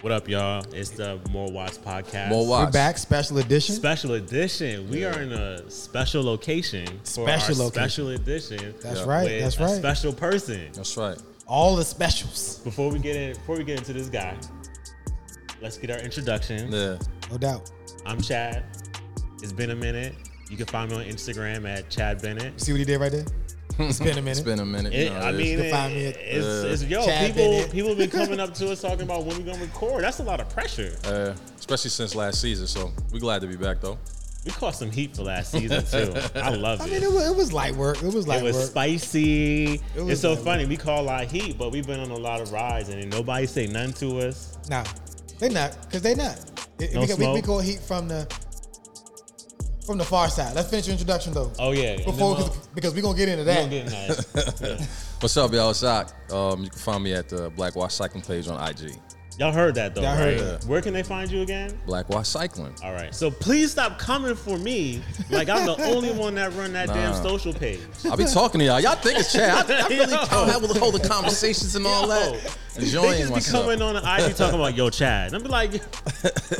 What up, y'all? It's the More Watts podcast. More We're watch. back, special edition. Special edition. We are in a special location for Special our location. special edition. That's Yeah. right. with That's a right. special person. That's right. All the specials, Before we get in, before we get into this guy, let's get our introduction. Yeah. no doubt. I'm Chad. It's been a minute. You can find me on Instagram at Chad Bennett. See what he did right there? It's been a minute. It's been a minute. It, you know, I it is. mean, You can it- find me at, it's, uh, it's yo people. Bennett. People been coming up to us talking about when we gonna record. That's a lot of pressure. Uh, especially since last season. So we glad to be back though. We caught some heat for last season too. I love it. I mean, it was, it was light work. It was light It was work. spicy. It it's so like- funny. We call a lot of heat, but we've been on a lot of rides, and nobody say nothing to us. Nah, they not because they not. It- No we, got- we, we smoke? call heat from the from the far side. Let's finish your introduction though. Oh yeah, and then Before we'll- because, because we're gonna get into that. gonna get in that. Yeah. What's up, y'all? It's Zach. Um, you can find me at the Black Watts Cycling page on IG. Y'all heard that though, Y'all right? heard Where can they find you again? Black Watts Cycling. All right. So please stop coming for me. Like I'm the only one that run that damn social page. I'll be talking to y'all. Y'all think it's Chad. I, I really Yo. come have with all the conversations and all Yo, that. They Enjoying just be myself. coming on the IG talking about yo Chad. And I'm be like,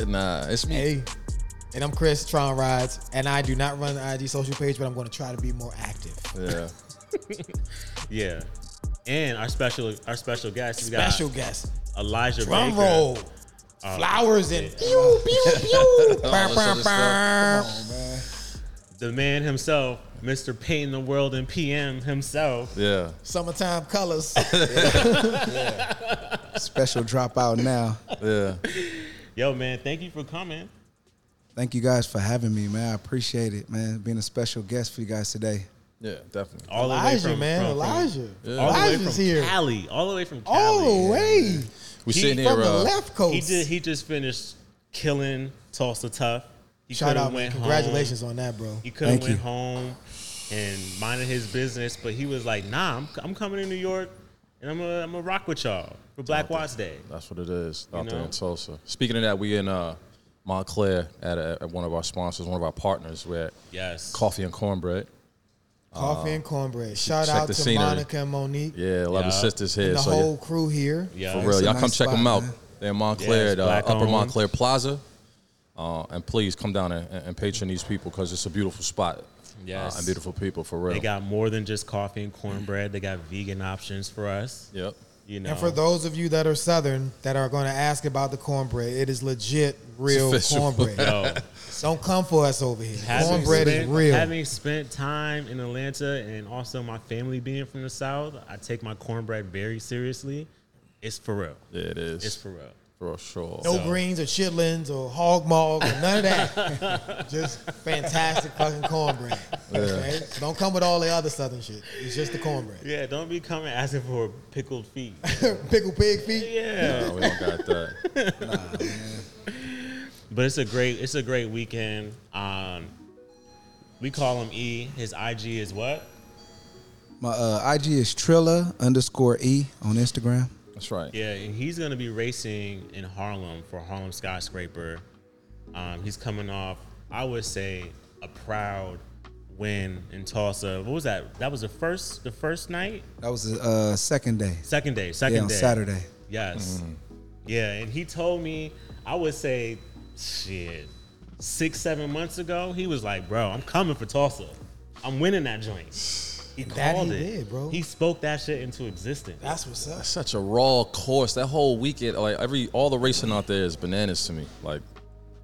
nah, it's me. Hey, and I'm Chris Tron Rides, and I do not run the IG social page, but I'm going to try to be more active. Yeah. yeah. And our special our special guest, we Special guest, Elijah drum Baker. roll, Oh, flowers and shit. pew pew pew. Bam, this bam, other bam. the man himself, Mr. Painting the World in PM himself. Yeah. Summertime colors. Special dropout now. Yeah. Yo, man, thank you for coming. Thank you guys for having me, man. I appreciate it, man. Being a special guest for you guys today. Yeah, definitely. All the way Elijah, from, man, from- from- Elijah. all the way Elijah's from here. Cali, all the way from Cali. All the way We He- sitting from here. the Uh, left coast. He did. He just finished killing Tulsa Tough. He Shout coulda out, man. went Congratulations Home. on that, bro. He could have went you. home and minded his business, but he was like, "Nah, I'm, I'm coming to New York, and I'm gonna I'm gonna rock with y'all for Black Watts Day." That's what it is out You there in Tulsa. Speaking of that, we in uh, Montclair at, a, at one of our sponsors, one of our partners. We're Yes. Coffee and Cornbread. Coffee and cornbread. Shout check out the to scenery. Monica and Monique Yeah, a lot of Yeah. sisters and here. the so whole yeah, crew here. Yeah. for real, It's y'all nice come check spot, them out. man. They're in Montclair, Yes, at, uh, Upper owned. Montclair Plaza. Uh, and please come down and, and patron these people because it's a beautiful spot. Yes. Uh, and beautiful people for real. They got more than just coffee and cornbread. They got vegan options for us. yep. You know. And for those of you that are Southern that are going to ask about the cornbread, it is legit real cornbread. Yo, Don't come for us over here. having Cornbread is spent, real. Having spent time in Atlanta and also my family being from the South, I take my cornbread very seriously. It's for real. Yeah, it is. It's for real. For sure. no So- greens or chitlins or hog maw or none of that. just fantastic fucking cornbread. Okay? So don't come with all the other Southern shit. It's just the cornbread. Yeah, don't be coming asking for pickled feet. Pickled pig feet. Yeah. No, we don't got that. But it's a great it's a great weekend. Um we call him E. His IG is what? My uh, IG is Trilla underscore E on Instagram. That's right. Yeah, and he's gonna be racing in Harlem for Harlem Skyscraper. Um, he's coming off, I would say, a proud win in Tulsa. What was that? That was the first the first night? That was the uh, second day. Second day. Second Yeah, on day. Saturday. Yes. Yeah, and he told me, I would say, shit, six, seven months ago, he was like, bro, I'm coming for Tulsa. I'm winning that joint. He that called he it. did, bro. He spoke that shit into existence. That's what's up. That's such a raw course. That whole weekend, like every all the racing out there is bananas to me. Like,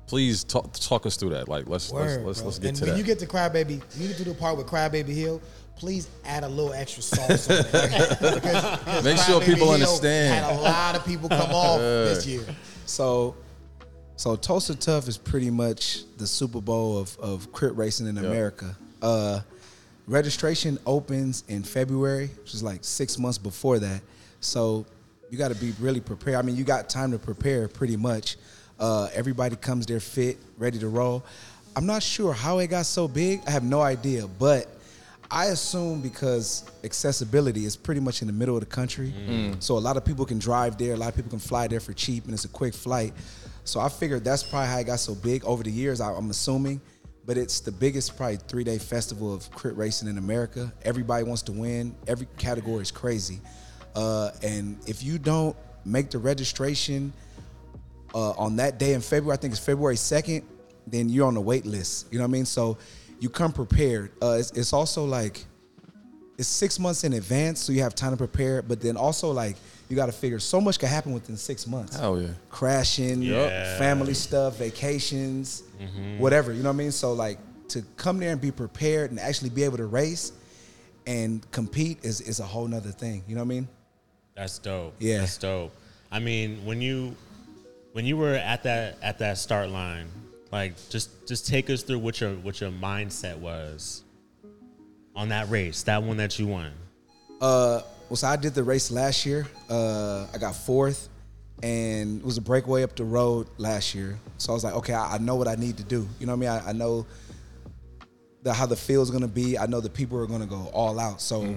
please talk talk us through that. Like, let's let's let's, bro. let's get and to when that. you get to Crybaby, you get to do the part with Crybaby Hill. Please add a little extra sauce on it. Because- because Make sure Crybaby people Hill understand. Had a lot of people come off this year. So, so Tulsa Tough is pretty much the Super Bowl of, of crit racing in America. Uh, registration opens in February, which is like six months before that. So you got to be really prepared. I mean, you got time to prepare pretty much. Uh, everybody comes there fit, ready to roll. I'm not sure how it got so big. I have no idea, but I assume because accessibility is pretty much in the middle of the country, so a lot of people can drive there. A lot of people can fly there for cheap, and it's a quick flight. So I figured that's probably how it got so big over the years. I, I'm assuming, but it's the biggest probably three day festival of crit racing in America. Everybody wants to win. Every category is crazy, uh, and if you don't make the registration uh, on that day in February, I think it's February second, then you're on the wait list. You know what I mean? So you come prepared. Uh, it's, it's also like it's six months in advance, so you have time to prepare. But then also like you got to figure so much can happen within six months. Hell yeah. Crashing, Yeah. family stuff, vacations, whatever. You know what I mean? So like to come there and be prepared and actually be able to race and compete is is a whole nother thing. You know what I mean? That's dope. Yeah. That's dope. I mean, when you when you were at that at that start line, like just just take us through what your what your mindset was on that race, that one that you won. Uh, well, so I did the race last year. Uh, I got fourth, and it was a breakaway up the road last year. So I was like, okay, I, I know what I need to do. You know what I mean? I, I know the, how the field's gonna be. I know the people are gonna go all out. So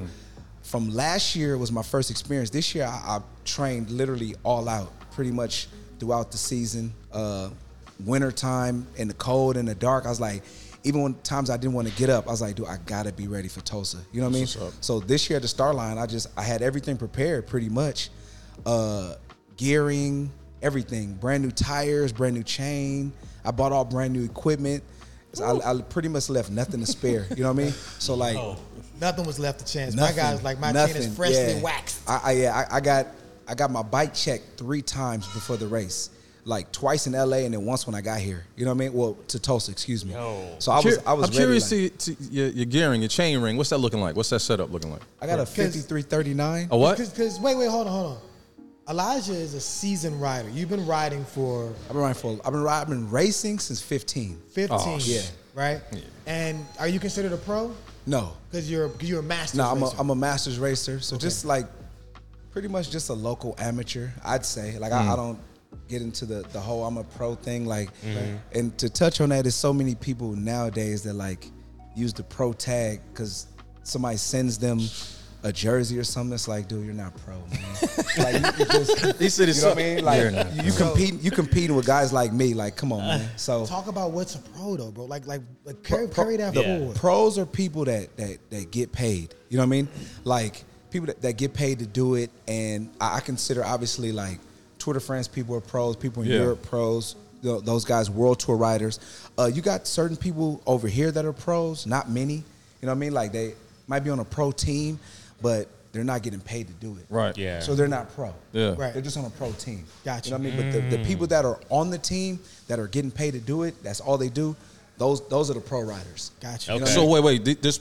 from last year was my first experience. This year I, I trained literally all out, pretty much throughout the season. Uh, winter time in the cold and the dark, I was like. Even when times I didn't want to get up, I was like, dude, I gotta be ready for Tulsa. You know what I mean? Up. So this year at the start line, I just I had everything prepared pretty much. Uh gearing, everything. Brand new tires, brand new chain. I bought all brand new equipment. So I, I pretty much left nothing to spare. You know what I mean? So like Nothing was left to chance. nothing. my guys like my chain nothing, is freshly yeah. waxed. I, I yeah, I, I got I got my bike checked three times before the race. Like twice in LA and then once when I got here. You know what I mean? Well, to Tulsa, excuse me. Yo. So I was I was I'm ready, curious like- to, to your, your gearing, your chain ring. What's that looking like? What's that setup looking like? I got a 5339. A what? Because wait, wait, hold on, hold on. Elijah is a seasoned rider. You've been riding for I've been riding for I've been ri- I've been racing since 15. 15, Oh, yeah. right? Yeah. And are you considered a pro? No. Because you're cause you're a master. No, I'm a, racer. I'm a masters racer. So just like pretty much just a local amateur, I'd say. Like I, hmm. I don't get into the the whole I'm a pro thing. Like mm-hmm. and to touch on that, there's so many people nowadays that like use the pro tag because somebody sends them a jersey or something. It's like, dude, you're not pro, man. like you, you just He said you know what I mean? Like You're not you, you compete you competing with guys like me. Like, come on, man. So Talk about what's a pro though, bro. Like like like carry, Pro- carry that Yeah. forward. Pros are people that that that get paid. You know what I mean? Like people that, that get paid to do it, and I, I consider obviously like Tour de France people are pros, people in Yeah. Europe pros. Those guys, world tour riders. Uh, you got certain people over here that are pros, not many. You know what I mean? Like they might be on a pro team, but they're not getting paid to do it. Right. Yeah. So they're not pro. Yeah. Right. They're just on a pro team. Gotcha. You know what I mean? But the, the people that are on the team that are getting paid to do it, that's all they do. Those those are the pro riders. Gotcha. Okay. So wait, wait. th- There's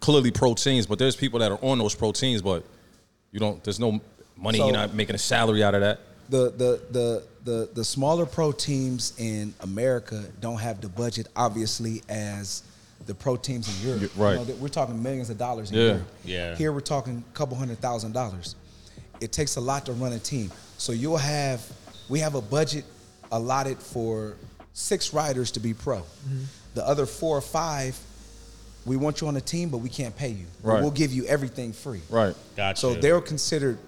clearly pro teams, but there's people that are on those pro teams, but you don't. There's no money. So- you're not making a salary out of that. The the the the the smaller pro teams in America don't have the budget, obviously, as the pro teams in Europe. Yeah, right. You know, we're talking millions of dollars in Yeah. Europe. Yeah. Here we're talking a couple hundred thousand dollars. It takes a lot to run a team. So you'll have we have a budget allotted for six riders to be pro. Mm-hmm. The other four or five, we want you on the team, but we can't pay you. Right. We'll give you everything free. Right. Gotcha. So they're considered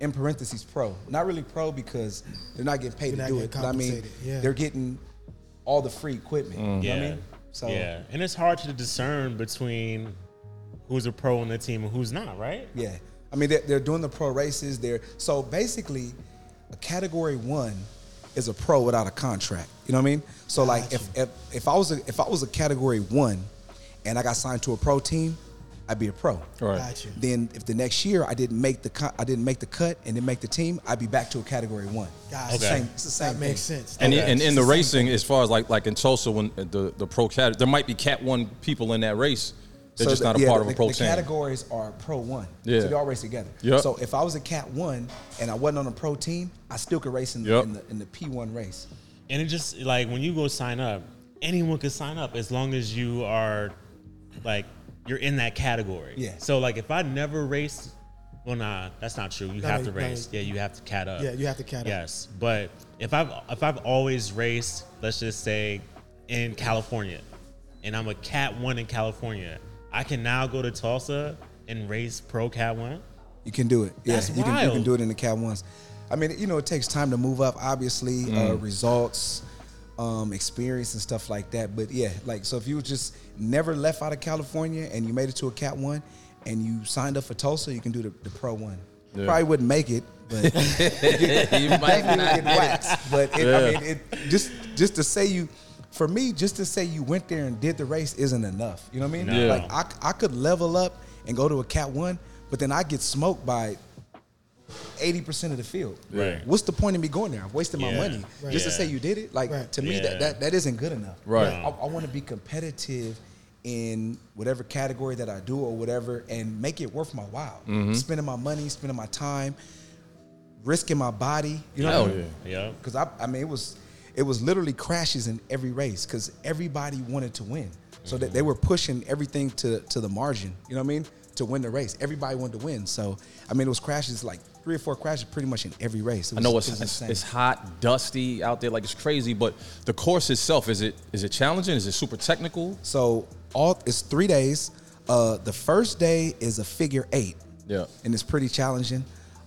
in parentheses pro. Not really pro because they're not getting paid They're to do it. But I mean, yeah. they're getting all the free equipment. You know yeah. what I mm. mean? So yeah. And it's hard to discern between who's a pro on the team and who's not, right? yeah. I mean, they're, they're doing the pro races. They're so basically, a category one is a pro without a contract. You know what I mean? So like, if, if if I was a if I was a category one, and I got signed to a pro team, I'd be a pro. Right. Gotcha. Then if the next year I didn't make the co- I didn't make the cut and didn't make the team, I'd be back to a category one. Gotcha. It's the Okay. same. It's the same. That makes thing. sense. And, Okay. and in It's the same racing, as far as like like in Tulsa, when uh, the the pro cat, there might be Cat One people in that race. They're So just the- not a yeah, part the, of a pro the team. categories are pro one. Yeah. So they all race together. Yep. So if I was a cat one and I wasn't on a pro team, I still could race in, the Yep. in the in the P one race. And it just like when you go sign up, anyone can sign up as long as you are like you're in that category. Yeah. So like if I never raced, well nah, that's not true. You No, have no, to no, race. Yeah, you have to cat up. Yeah, you have to cat up. Yes. But if I've if I've always raced, let's just say in California, and I'm a cat one in California, I can now go to Tulsa and race pro cat one. You can do it. Yeah, That's you can you can do it in the cat ones. I mean, you know, it takes time to move up. Obviously, uh, Mm. results, um, experience, and stuff like that. But yeah, like so, if you just never left out of California and you made it to a cat one, and you signed up for Tulsa, you can do the, the pro one. Yeah. Probably wouldn't make it, but you might not get waxed. But it, I mean, it just just to say you, for me, just to say you went there and did the race isn't enough. You know what I mean? No. Yeah. Like I, I could level up and go to a cat one, but then I get smoked by. 80% of the field. Right. What's the point of me going there? I've wasted my Yeah. money. Right. Just to say you did it, like Right. to me Yeah. that, that that isn't good enough. Right. I, I want to be competitive in whatever category that I do or whatever and make it worth my while. Mm-hmm. Spending my money, spending my time, risking my body. You know Hell what I mean? yeah. Yep. because I, I mean it was it was literally crashes in every race because everybody wanted to win so that they were pushing everything to to the margin you know what i mean to win the race everybody wanted to win so i mean it was crashes like three or four crashes pretty much in every race It I know it's, was it's it's hot, dusty out there, like it's crazy. But the course itself is it is it challenging? Is it super technical? so all it's three days uh the first day is a figure eight Yeah. and it's pretty challenging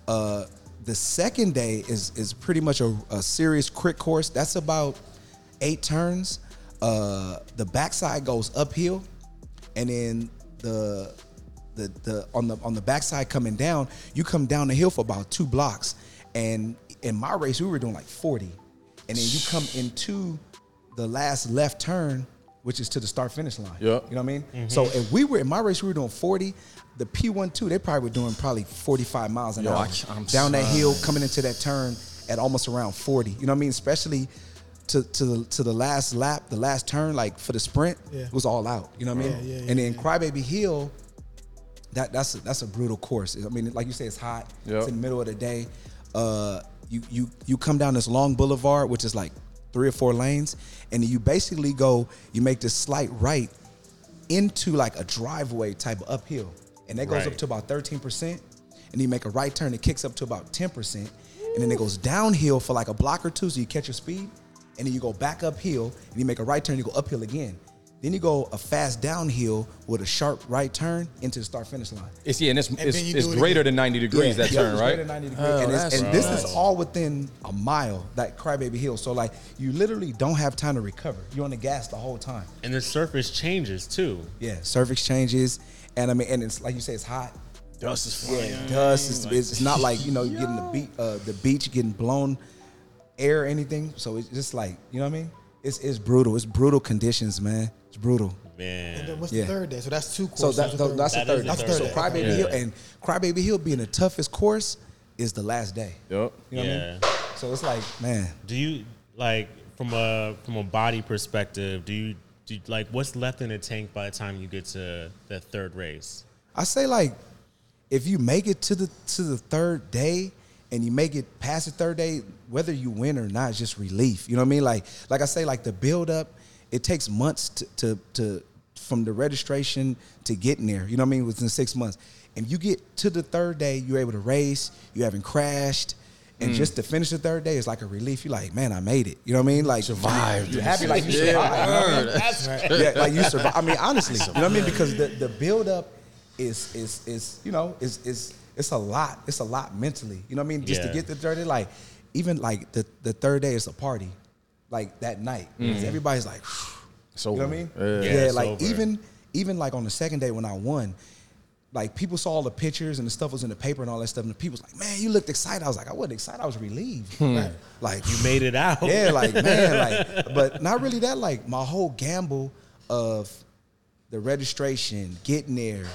uh the second day is is pretty much a, a serious crit course that's about eight turns uh the backside goes uphill and then the the the on the on the backside coming down, you come down the hill for about two blocks. And in my race, we were doing like 40. And then you come into the last left turn, which is to the start finish line. Yeah. You know what I mean? Mm-hmm. So if we were in my race, we were doing 40. The P12, they probably were doing probably 45 miles an Yo, hour. I ca- I'm down that hill, coming into that turn at almost around 40. You know what I mean? Especially to, to the to the last lap, the last turn, like for the sprint, Yeah. it was all out. You know what I mean? Yeah, yeah, and then yeah. Crybaby Hill, that that's a, that's a brutal course. I mean, like you say, it's hot. Yep. It's in the middle of the day. Uh, you you you come down this long boulevard, which is like three or four lanes, and you basically go. You make this slight right into like a driveway type of uphill, and that goes Right. up to about thirteen percent. And you make a right turn, it kicks up to about ten percent, and then it goes downhill for like a block or two, so you catch your speed, and then you go back uphill, and you make a right turn, you go uphill again. Then you go a fast downhill with a sharp right turn into the start finish line. It's yeah, and it's it's, then it's greater again. than ninety degrees that Yeah, turn, it's right? greater than 90 degrees. Oh, and it's- and this is all within a mile, that Crybaby Hill. So like you literally don't have time to recover. You're on the gas the whole time. And the surface changes too. Yeah, surface changes, and I mean, and it's like you say, it's hot. Dust is Yeah, flying. dust. It's, it's, it's not like you know you getting the beat, uh, the beach getting blown air or anything. So it's just like you know what I mean. It's it's brutal. It's brutal conditions, man. It's brutal. Man. And then what's Yeah. the third day? So that's two courses. So that, the that- third that's day. the third. the That's day. third So. Crybaby Yeah. Hill and Crybaby Hill being the toughest course is the last day. Yep. You know what I Yeah. mean? So it's like, man, Do you like from a from a body perspective? Do you do you, like what's left in the tank by the time you get to the third race? I say like, if you make it to the to the third day and you make it past the third day, whether you win or not, it's just relief. You know what I mean? Like like I say, like the build up, it takes months to to, to from the registration to getting there. You know what I mean? Within six months. And you get to the third day, you're able to race, you haven't crashed. And mm. just to finish the third day is like a relief. You're like, man, I made it. You know what I mean? Like Survived. You're happy like you Yeah, survived. you know what I mean? word. yeah, like you survive. I mean, honestly, you know what I mean? Because the, the build up is is is you know is is it's a lot. It's a lot mentally. You know what I mean? Just Yeah. to get the third day, like even like the the third day is a party, like that night. 'Cause Everybody's like, So you know what I mean? Yeah. Yeah, Yeah, like over. even even like on the second day when I won. Like people saw all the pictures and the stuff was in the paper and all that stuff, and the people was like, "Man, you looked excited." I was like, "I wasn't excited. I was relieved." Hmm. Like You made it out. yeah, like man, like, but not really that. Like my whole gamble of the registration, getting there,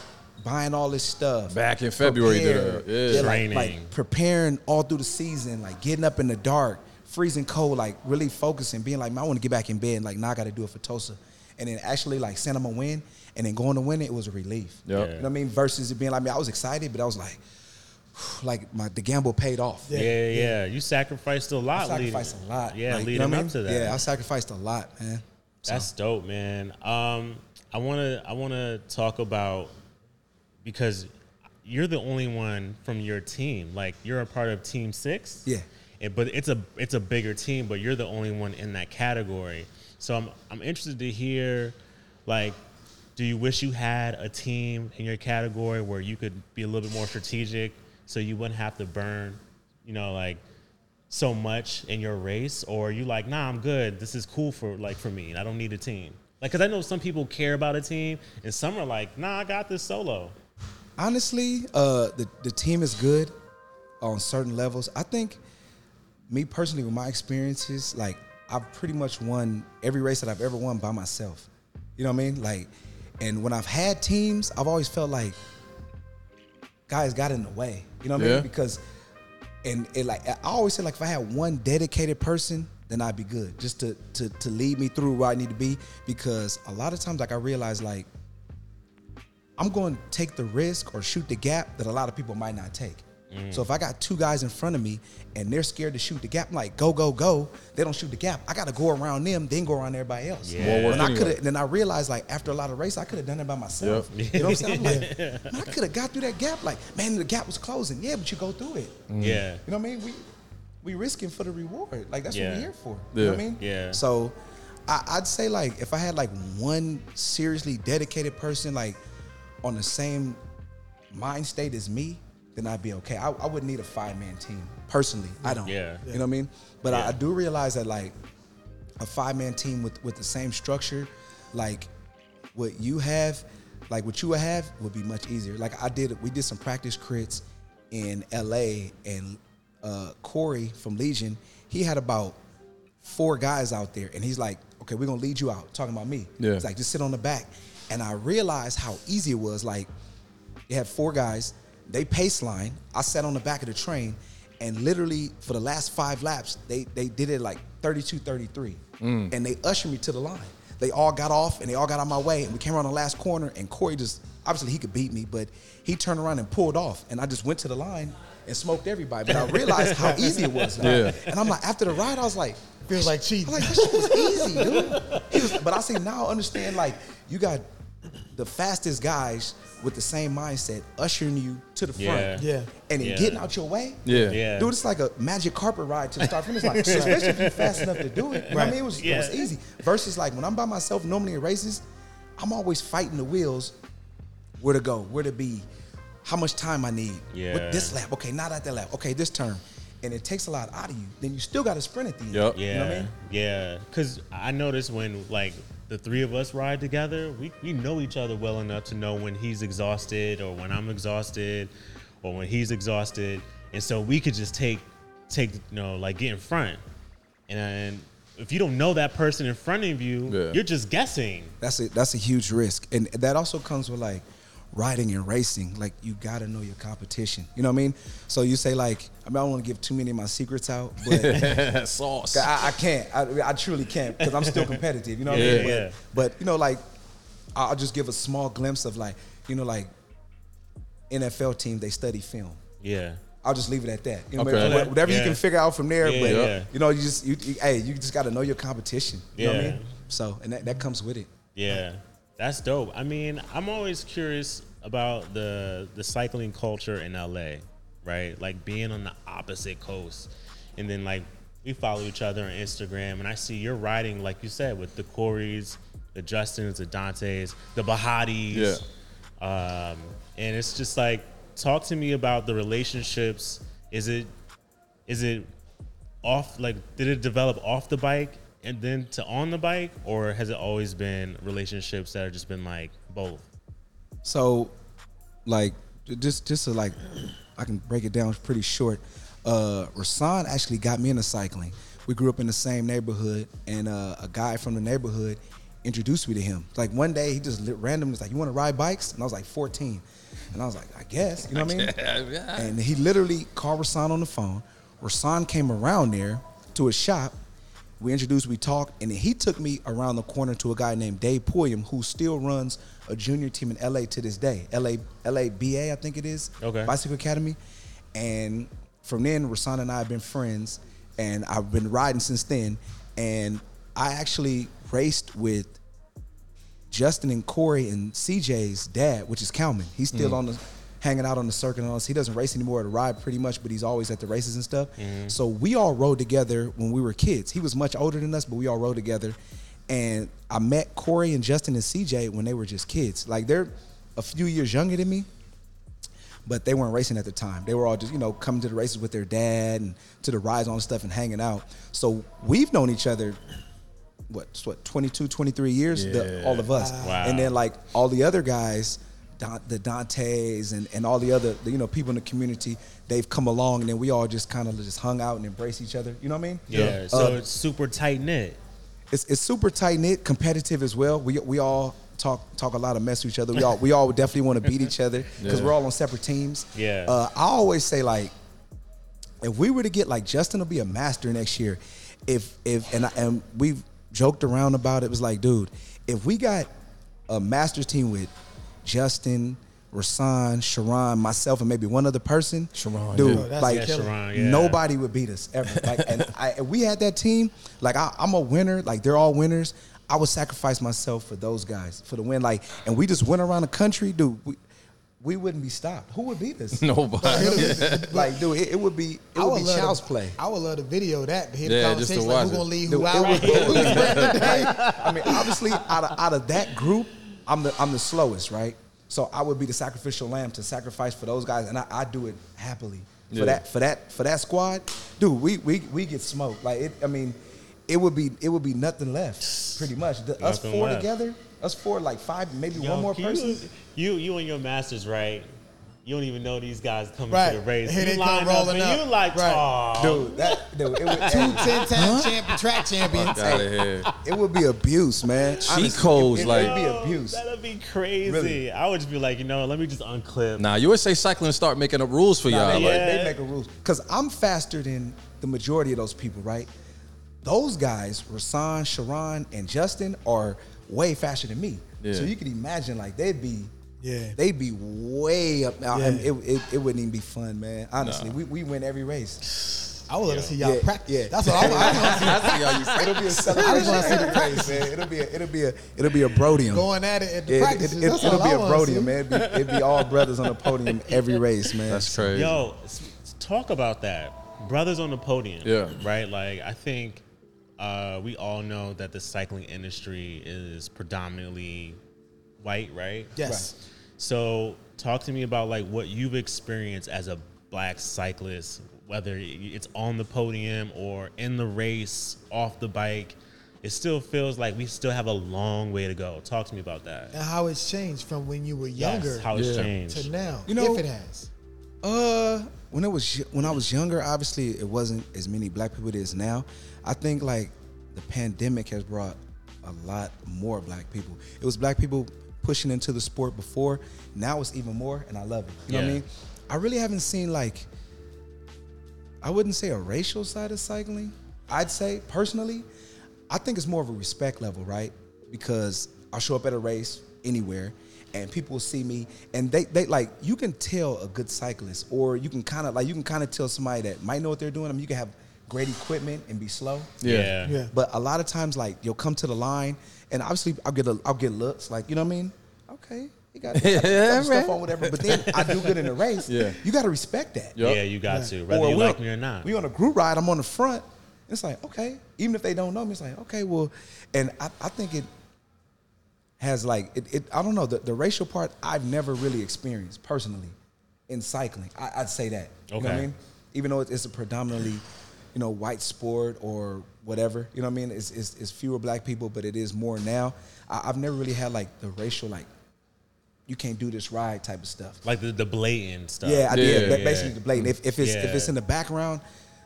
buying all this stuff. Back in February, prepare, the- yeah. like- Training. like, preparing all through the season, like getting up in the dark, freezing cold, like really focusing, being like, man, I want to get back in bed. Like now I got to do it for Tulsa, and then actually like saying I'm gonna win, and then going to win it, it was a relief. Yep. You know what I mean? Versus it being like, I mean, I was excited, but I was like, like my the gamble paid off. Yeah, yeah, yeah. You sacrificed a I lot. sacrificed leading, a lot. Yeah, like, you leading know what I up mean? to that. Yeah, I sacrificed a lot, man. So- That's dope, man. Um, I wanna I wanna talk about because you're the only one from your team. Like you're a part of Team Six. Yeah. And- but it's a it's a bigger team, but you're the only one in that category. So I'm I'm interested to hear, like, do you wish you had a team in your category where you could be a little bit more strategic, so you wouldn't have to burn, you know, like so much in your race, or you like, nah, I'm good. This is cool for like for me. I don't need a team. Like, cause I know some people care about a team, and some are like, nah, I got this solo. honestly, uh, the the team is good. on certain levels. I think me personally, with my experiences, like I've pretty much won every race that I've ever won by myself. You know what I mean? Like, and when I've had teams, I've always felt like guys got in the way. You know what I mean? Because and it like I always say like if I had one dedicated person, then I'd be good. Just to to to lead me through where I need to be. Because a lot of times like I realize like I'm going to take the risk or shoot the gap that a lot of people might not take. Mm. So if I got two guys in front of me and they're scared to shoot the gap, I'm like, go, go, go. They don't shoot the gap. I got to go around them, then go around everybody else. Yeah. More And I could have. Then I realized, like after a lot of race, I could have done it by myself. Yep. You know what I'm saying? I'm like, man, I could have got through that gap. Like, man, the gap was closing. Yeah, but you go through it. Mm. Yeah. You know what I mean? We we risking for the reward. Like that's Yeah. what we're here for. You know what I mean? Yeah. So I, I'd say like if I had like one seriously dedicated person like on the same mind state as me, then I'd be okay. I, I wouldn't need a five man team personally. I don't. Yeah. You know what I mean? But I, Yeah. I do realize that like a five man team with with the same structure, like what you have, like what you would have, would be much easier. Like I did, we did some practice crits in L.A. and uh, Corey from Legion, he had about four guys out there, and he's like, "Okay, we're gonna lead you out." Talking about me. Yeah. He's like, "Just sit on the back," and I realized how easy it was. Like, they had four guys. They pace line. I sat on the back of the train, and literally for the last five laps, they they did it like 32, 33, mm. and they ushered me to the line. They all got off and they all got out my way, and we came around the last corner, and Corey just obviously he could beat me, but he turned around and pulled off, and I just went to the line and smoked everybody. But I realized how easy it was. now. Yeah. And I'm like, after the ride, I was like, Feels like I'm cheating. like, that shit was easy, dude. Was, but I say now I understand, like, you got the fastest guys with the same mindset ushering you to the front. Yeah. Yeah. And then Yeah. getting out your way. Yeah. Yeah. Dude, it's like a magic carpet ride to the start finish line, especially if you're fast enough to do it. You know what I mean? It was, it was easy. Versus like when I'm by myself, normally in races, I'm always fighting the wheels, where to go, where to be, how much time I need. Yeah. With this lap, okay, not at that lap, okay, this turn. And it takes a lot out of you. Then you still got to sprint at the end. Yup. Yeah, You know what I mean? yeah. Because I noticed when like the three of us ride together, we we know each other well enough to know when he's exhausted or when I'm exhausted or when he's exhausted, and so we could just take take you know like get in front, and if you don't know that person in front of you, Yeah. you're just guessing. That's a that's a huge risk, and that also comes with like riding and racing. Like you got to know your competition. You know what I mean? So you say like, I mean, I don't want to give too many of my secrets out, but Sauce. I, I can't. I, I truly can't because I'm still competitive. You know what I Yeah, mean? yeah. But, but you know, like I'll just give a small glimpse of like you know like NFL team they study film. Yeah, I'll just leave it at that. You know, Okay. whatever, whatever you can figure out from there. Yeah, but yeah. you know, you just you, you hey, you just got to know your competition. You know what I mean? So and that, that comes with it. Yeah, that's dope. I mean, I'm always curious about the the cycling culture in LA, right? Like being on the opposite coast, and then like we follow each other on Instagram, and I see you're riding like you said with the Corys, the Justins, the Dantes, the Bahatis, um, and it's just like talk to me about the relationships. Is it is it off like did it develop off the bike and then to on the bike or has it always been relationships that have just been like both So, like, just just to like, I can break it down pretty short. Uh, Rahsaan actually got me into cycling. We grew up in the same neighborhood, and uh, a guy from the neighborhood introduced me to him. Like one day, he just lit- randomly was like, "You want to ride bikes?" And I was like 14, and I was like, "I guess," you know what I mean? yeah. And he literally called Rahsaan on the phone. Rahsaan came around there to his shop. We introduced, we talked, and then he took me around the corner to a guy named Dave Pulliam, who still runs a junior team in LA to this day. LA, LABA, I think it is. Okay. Bicycle Academy. And from then, Rahsaan and I have been friends, and I've been riding since then. And I actually raced with Justin and Corey and CJ's dad, which is Calman. He's still mm. on the hanging out on the circuit and all this. He doesn't race anymore to ride pretty much, but he's always at the races and stuff. Mm-hmm. So we all rode together when we were kids. He was much older than us, but we all rode together. And I met Corey and Justin and CJ when they were just kids. Like they're a few years younger than me, but they weren't racing at the time. They were all just, you know, coming to the races with their dad and to the rides on stuff and hanging out. So we've known each other what what 22 23 years the, all of us Wow. and then like all the other guys the Dantes and, and all the other the, you know people in the community. They've come along, and then we all just kind of just hung out and embrace each other. You know what I mean? Yeah. So Uh, it's super tight knit. it's, it's super tight knit, competitive as well. We we all talk talk a lot of mess with each other. We all we all definitely want to beat each other because Yeah. we're all on separate teams. Yeah. Uh, I always say like, if we were to get like Justin will be a master next year, if if and I, and we've joked around about it. It was like, dude, if we got a masters team with Justin. Rahsaan, Sharon, myself, and maybe one other person. Sharon, dude, yeah. That's like a killer. Sharon, yeah. nobody would beat us ever. Like, and I, if we had that team, like I, I'm a winner, like they're all winners. I would sacrifice myself for those guys for the win. Like, and we just went around the country, dude. We, we wouldn't be stopped. Who would beat us? Nobody. like, dude, it, it would be it I would would be love child's to, play. I would love to video that to hear Yeah, the just to conversation. Like, watch who it. gonna lead who it out? would- it like, I mean, obviously, out of out of that group, I'm the I'm the slowest, right? So I would be the sacrificial lamb to sacrifice for those guys, and I, I do it happily for Yeah. that for that for that squad, dude. We we we get smoked. Like it, I mean, it would be it would be nothing left, pretty much. The, us four left. together, us four, like five, maybe Yo, one more person. You, you, you and your masters, right? You don't even know these guys coming Right. to the race. Here you they come line up rolling and up. you like, Right. "Aw." Dude, that dude, it would, Two 10-time champion, track champions. Out of here. it would be abuse, man. She Honestly, codes, it, it would be abuse. That'd be crazy. Really. I would just be like, you know, let me just unclip. Nah, USA Cycling start making up rules for Nah, y'all. they, Like, Yeah. they make a rules because I'm faster than the majority of those people, right? Those guys, Rahsaan, Sharon, and Justin, are way faster than me. Yeah. So you can imagine, like they'd be, Yeah. they'd be way up. I mean, it, it, it wouldn't even be fun, man. Honestly, we, we win every race. I would love to see y'all Yeah, practice. yeah. That's what I, I want to see. I see how you It'll be a I celebration just wanna see the every race, man. It'll be a, it'll be a it'll be a brodium. Going at it at the Yeah, it, practices. it, That's will all be I a wanna brodium, man. It'd be, it'd be all brothers on the podium every race, man. That's crazy. Yo, talk about that. Brothers on the podium. Yeah. Right? Like, I think uh, we all know that the cycling industry is predominantly white, right? Yes. So, talk to me about like what you've experienced as a black cyclist, whether it's on the podium or in the race, off the bike. It still feels like we still have a long way to go. Talk to me about that. And how it's changed from when you were younger Yes, how it's Yeah. changed. to now, You know- if it has. Uh, when it was when I was younger, obviously it wasn't as many black people as now. I think like the pandemic has brought a lot more black people. It was black people pushing into the sport before. Now it's even more, and I love it. You know what I mean? I really haven't seen like I wouldn't say a racial side of cycling. I'd say personally, I think it's more of a respect level, right? Because I'll show up at a race anywhere and people will see me and they, they like you can tell a good cyclist or you can kind of like you can kind of tell somebody that might know what they're doing. I mean, you can have great equipment and be slow. Yeah. Yeah. But a lot of times, like you'll come to the line, and obviously I'll get a, I'll get looks, like you know what I mean. Okay, you got, you got Yeah, stuff right. on whatever. But then I do good in the race. Yeah. you got to respect that. Yup. Yeah, you got Yeah. to, whether you we like on- me or not. We on a group ride. I'm on the front. It's like okay, even if they don't know me, it's like okay, well, and I, I think it has like it, it. I don't know the, the racial part. I've never really experienced personally in cycling. I, I'd say that. You know what I mean? Even though it's, it's a predominantly, you know, white sport or whatever. You know what I mean? It's, it's, it's fewer black people, but it is more now. I, I've never really had like the racial like. You can't do this ride type of stuff. like the, the blatant stuff. Yeah, I Yeah, did. Ba- yeah. Basically, the blatant. If, if it's if it's in the background,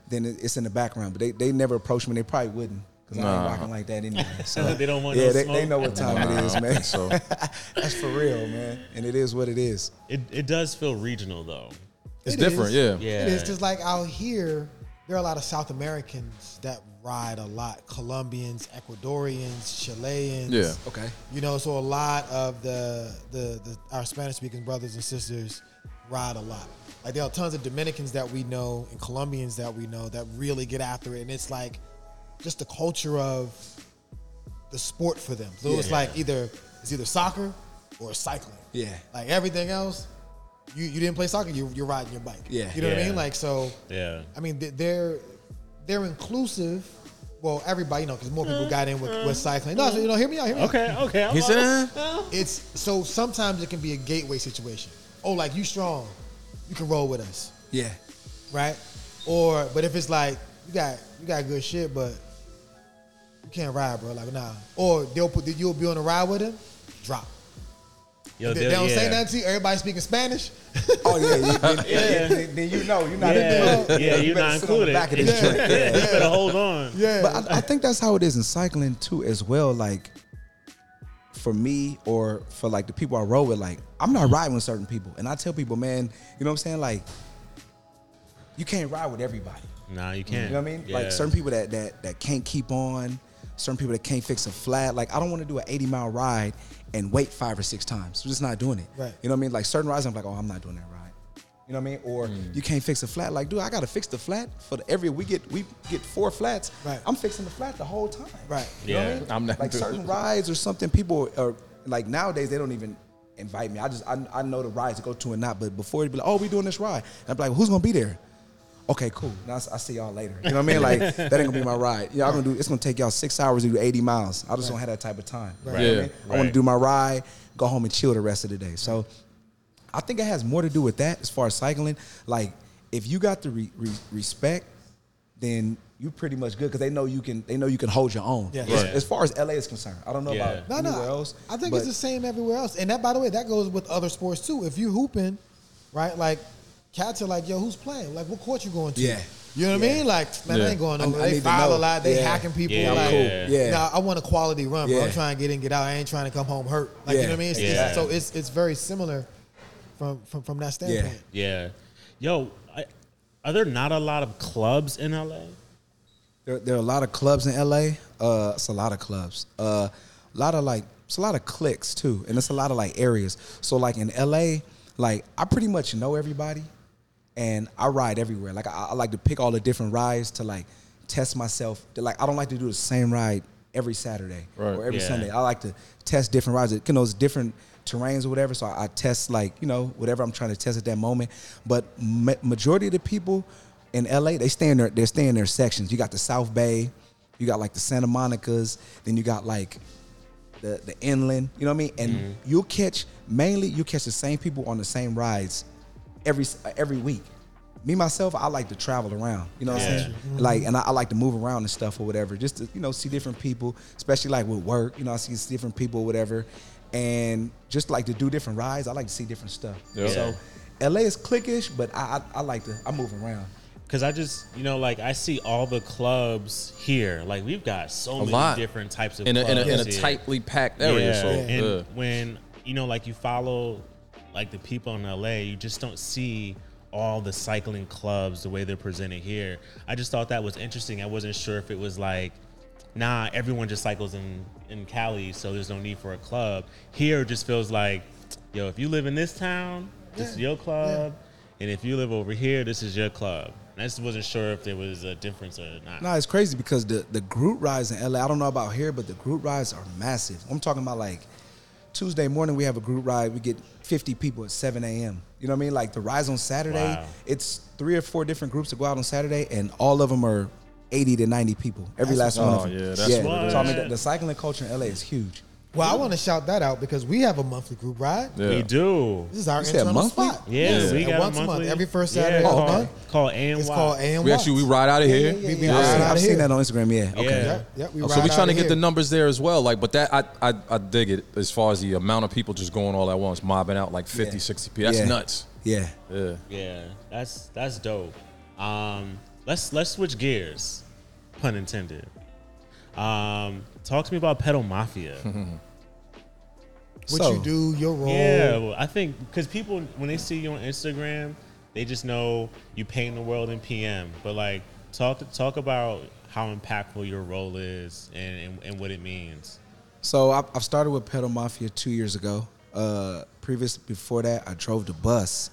then it's in the background. But they, they never approached me. They probably wouldn't because I ain't rocking like that anyway. So They don't want yeah, no they, smoke? they know what time Nah, it I is, don't man. so. That's for real, man. And it is what it is. It, it does feel regional though. It's It different, is. yeah. Yeah. It is just like out here, there are a lot of South Americans that ride a lot. Colombians, Ecuadorians, Chileans. Yeah. Okay. You know, so a lot of the the, the our Spanish speaking brothers and sisters ride a lot. Like there are tons of Dominicans that we know and Colombians that we know that really get after it, and it's like just the culture of the sport for them. So it's Yeah. like either it's either soccer or cycling. Yeah. Like everything else, you, you didn't play soccer, you you're riding your bike. Yeah. You know what I mean? Like so. Yeah. I mean, they're they're inclusive. Well, everybody, you know, because more people got in with, with mm-hmm. cycling. No, so, you know, hear me out. Hear me out. Okay, okay. I'm He on- said, uh-huh. It's so sometimes it can be a gateway situation. Oh, like you strong, you can roll with us, Yeah. right? Or but if it's like you got you got good shit, but you can't ride, bro. Like nah. Or they'll put you'll be on a ride with him, drop. Yo, they, they'll- don't say nothing to you. Everybody speaking Spanish. Oh yeah, you, then, Yeah. then, then you know you're not Yeah, in the yeah, you you're not sit the included. back of this joint. Yeah. you better hold on. yeah, But I, I think that's how it is in cycling too, as well. Like for me or for like the people I roll with, like I'm not riding with certain people, and I tell people, man, you know what I'm saying? Like you can't ride with everybody. Nah, you can't. You know what I mean? Yeah. Like certain people that that that can't keep on, certain people that can't fix a flat. Like I don't want to do an 80 mile ride and wait five or six times. I'm just not doing it. Right. You know what I mean? Like certain rides, I'm like, oh, I'm not doing that ride. You know what I mean? Or Mm. you can't fix a flat. Like, dude, I gotta fix the flat for the, every we get we get four flats. Right. I'm fixing the flat the whole time. Right. You know what I Yeah. mean? I'm not like doing certain it. rides or something. People are like nowadays they don't even invite me. I just I, I know the rides to go to and not. But before it'd be like, oh, we doing this ride. And I'm like, who's gonna be there? Okay, cool. Now I s- I see y'all later. You know what I mean? Like that ain't gonna be my ride. Y'all gonna do. It's gonna take y'all six hours to do 80 miles. I just don't have that type of time. You know what I Yeah. mean? I want to do my ride, go home and chill the rest of the day. So I think it has more to do with that as far as cycling. Like if you got the re- re- respect, then you pretty much good because they know you can. They know you can hold your own. Yeah. As, Right. as far as LA is concerned, I don't know Yeah. about No, anywhere no. else. I think but it's the same everywhere else. And that, by the way, that goes with other sports too. If you hooping, right? Like, cats are like, "Yo, who's playing? Like, what court you going to?" Yeah. You know what I mean? Like, man, Yeah. I ain't going over. I they need to foul a lot. They Yeah. hacking people. Yeah, like, cool. Yeah. Nah, I want a quality run, bro. I'm trying to get in, get out. I ain't trying to come home hurt. Like, you know what I mean? It's, it's- so it's it's very similar from from from that standpoint. Yeah. Yo, I, are there not a lot of clubs in LA? There, there are a lot of clubs in LA. Uh, it's a lot of clubs. Uh, a lot of like, it's a lot of cliques too, and it's a lot of like areas. So like in LA, like I pretty much know everybody, and I ride everywhere. Like I, I like to pick all the different rides to like test myself. To, like I don't like to do the same ride every Saturday Right. or every Yeah. Sunday. I like to test different rides. You know, it's different terrains or whatever. So I, I test like you know whatever I'm trying to test at that moment. But ma- majority of the people in LA, they stay in their they stay in their sections. You got the South Bay, you got like the Santa Monica's, then you got like the the inland. You know what I mean? And Mm-hmm. you'll catch mainly you catch the same people on the same rides every every week. Me myself, I like to travel around. You know what Yeah. I'm saying? Mm-hmm. Like, and I, I like to move around and stuff or whatever, just to you know see different people, especially like with work. You know, I see different people or whatever, and just like to do different rides. I like to see different stuff. Yeah. So, LA is cliquish, but I, I I like to I move around. Cause I just, you know, like I see all the clubs here. Like we've got so many lot. different types of in a, in a, in a tightly packed area. Yeah, So and yeah. when you know, like you follow like the people in LA, you just don't see all the cycling clubs the way they're presented here. I just thought that was interesting. I wasn't sure if it was like, nah, everyone just cycles in in Cali, so there's no need for a club. Here, it just feels like, yo, if you live in this town, this is your club, and if you live over here, this is your club. And I just wasn't sure if there was a difference or not. No, it's crazy because the the group rides in LA. I don't know about here, but the group rides are massive. I'm talking about like Tuesday morning we have a group ride. We get 50 people at 7 a.m. You know what I mean? Like the rides on Saturday, Wow. it's three or four different groups that go out on Saturday, and all of them are 80 to 90 people. Every That's last one what's of them. Oh, yeah, that's what So I mean, the, the cycling culture in LA is huge. Well, I want to shout that out because we have a monthly group ride. Yeah. We do. This is our You said internal monthly? spot. Yeah, we And got once a a month, monthly. every first Yeah, Saturday of the called- month. Called ANY. It's called A&Y. We actually we ride out of here. We, we Yeah. I've, out I've seen that on Instagram. Yeah. Okay. Yeah. Yeah, yeah, we Oh, ride so we're out trying to of get the here. numbers there as well. Like, but that I, I I dig it as far as the amount of people just going all at once, mobbing out like 50, Yeah. 60 people. That's Yeah. nuts. Yeah. Yeah. Yeah, that's that's dope. Um, let's let's switch gears, pun intended. Um, talk to me about Pedal Mafia. What So- you do, your role. yeah, well, I think because people when they see you on Instagram, they just know you paint the world in PM. But like, talk talk about how impactful your role is and and, and what it means. So I, I've started with Pedal Mafia two years ago. Uh, previous before that, I drove the bus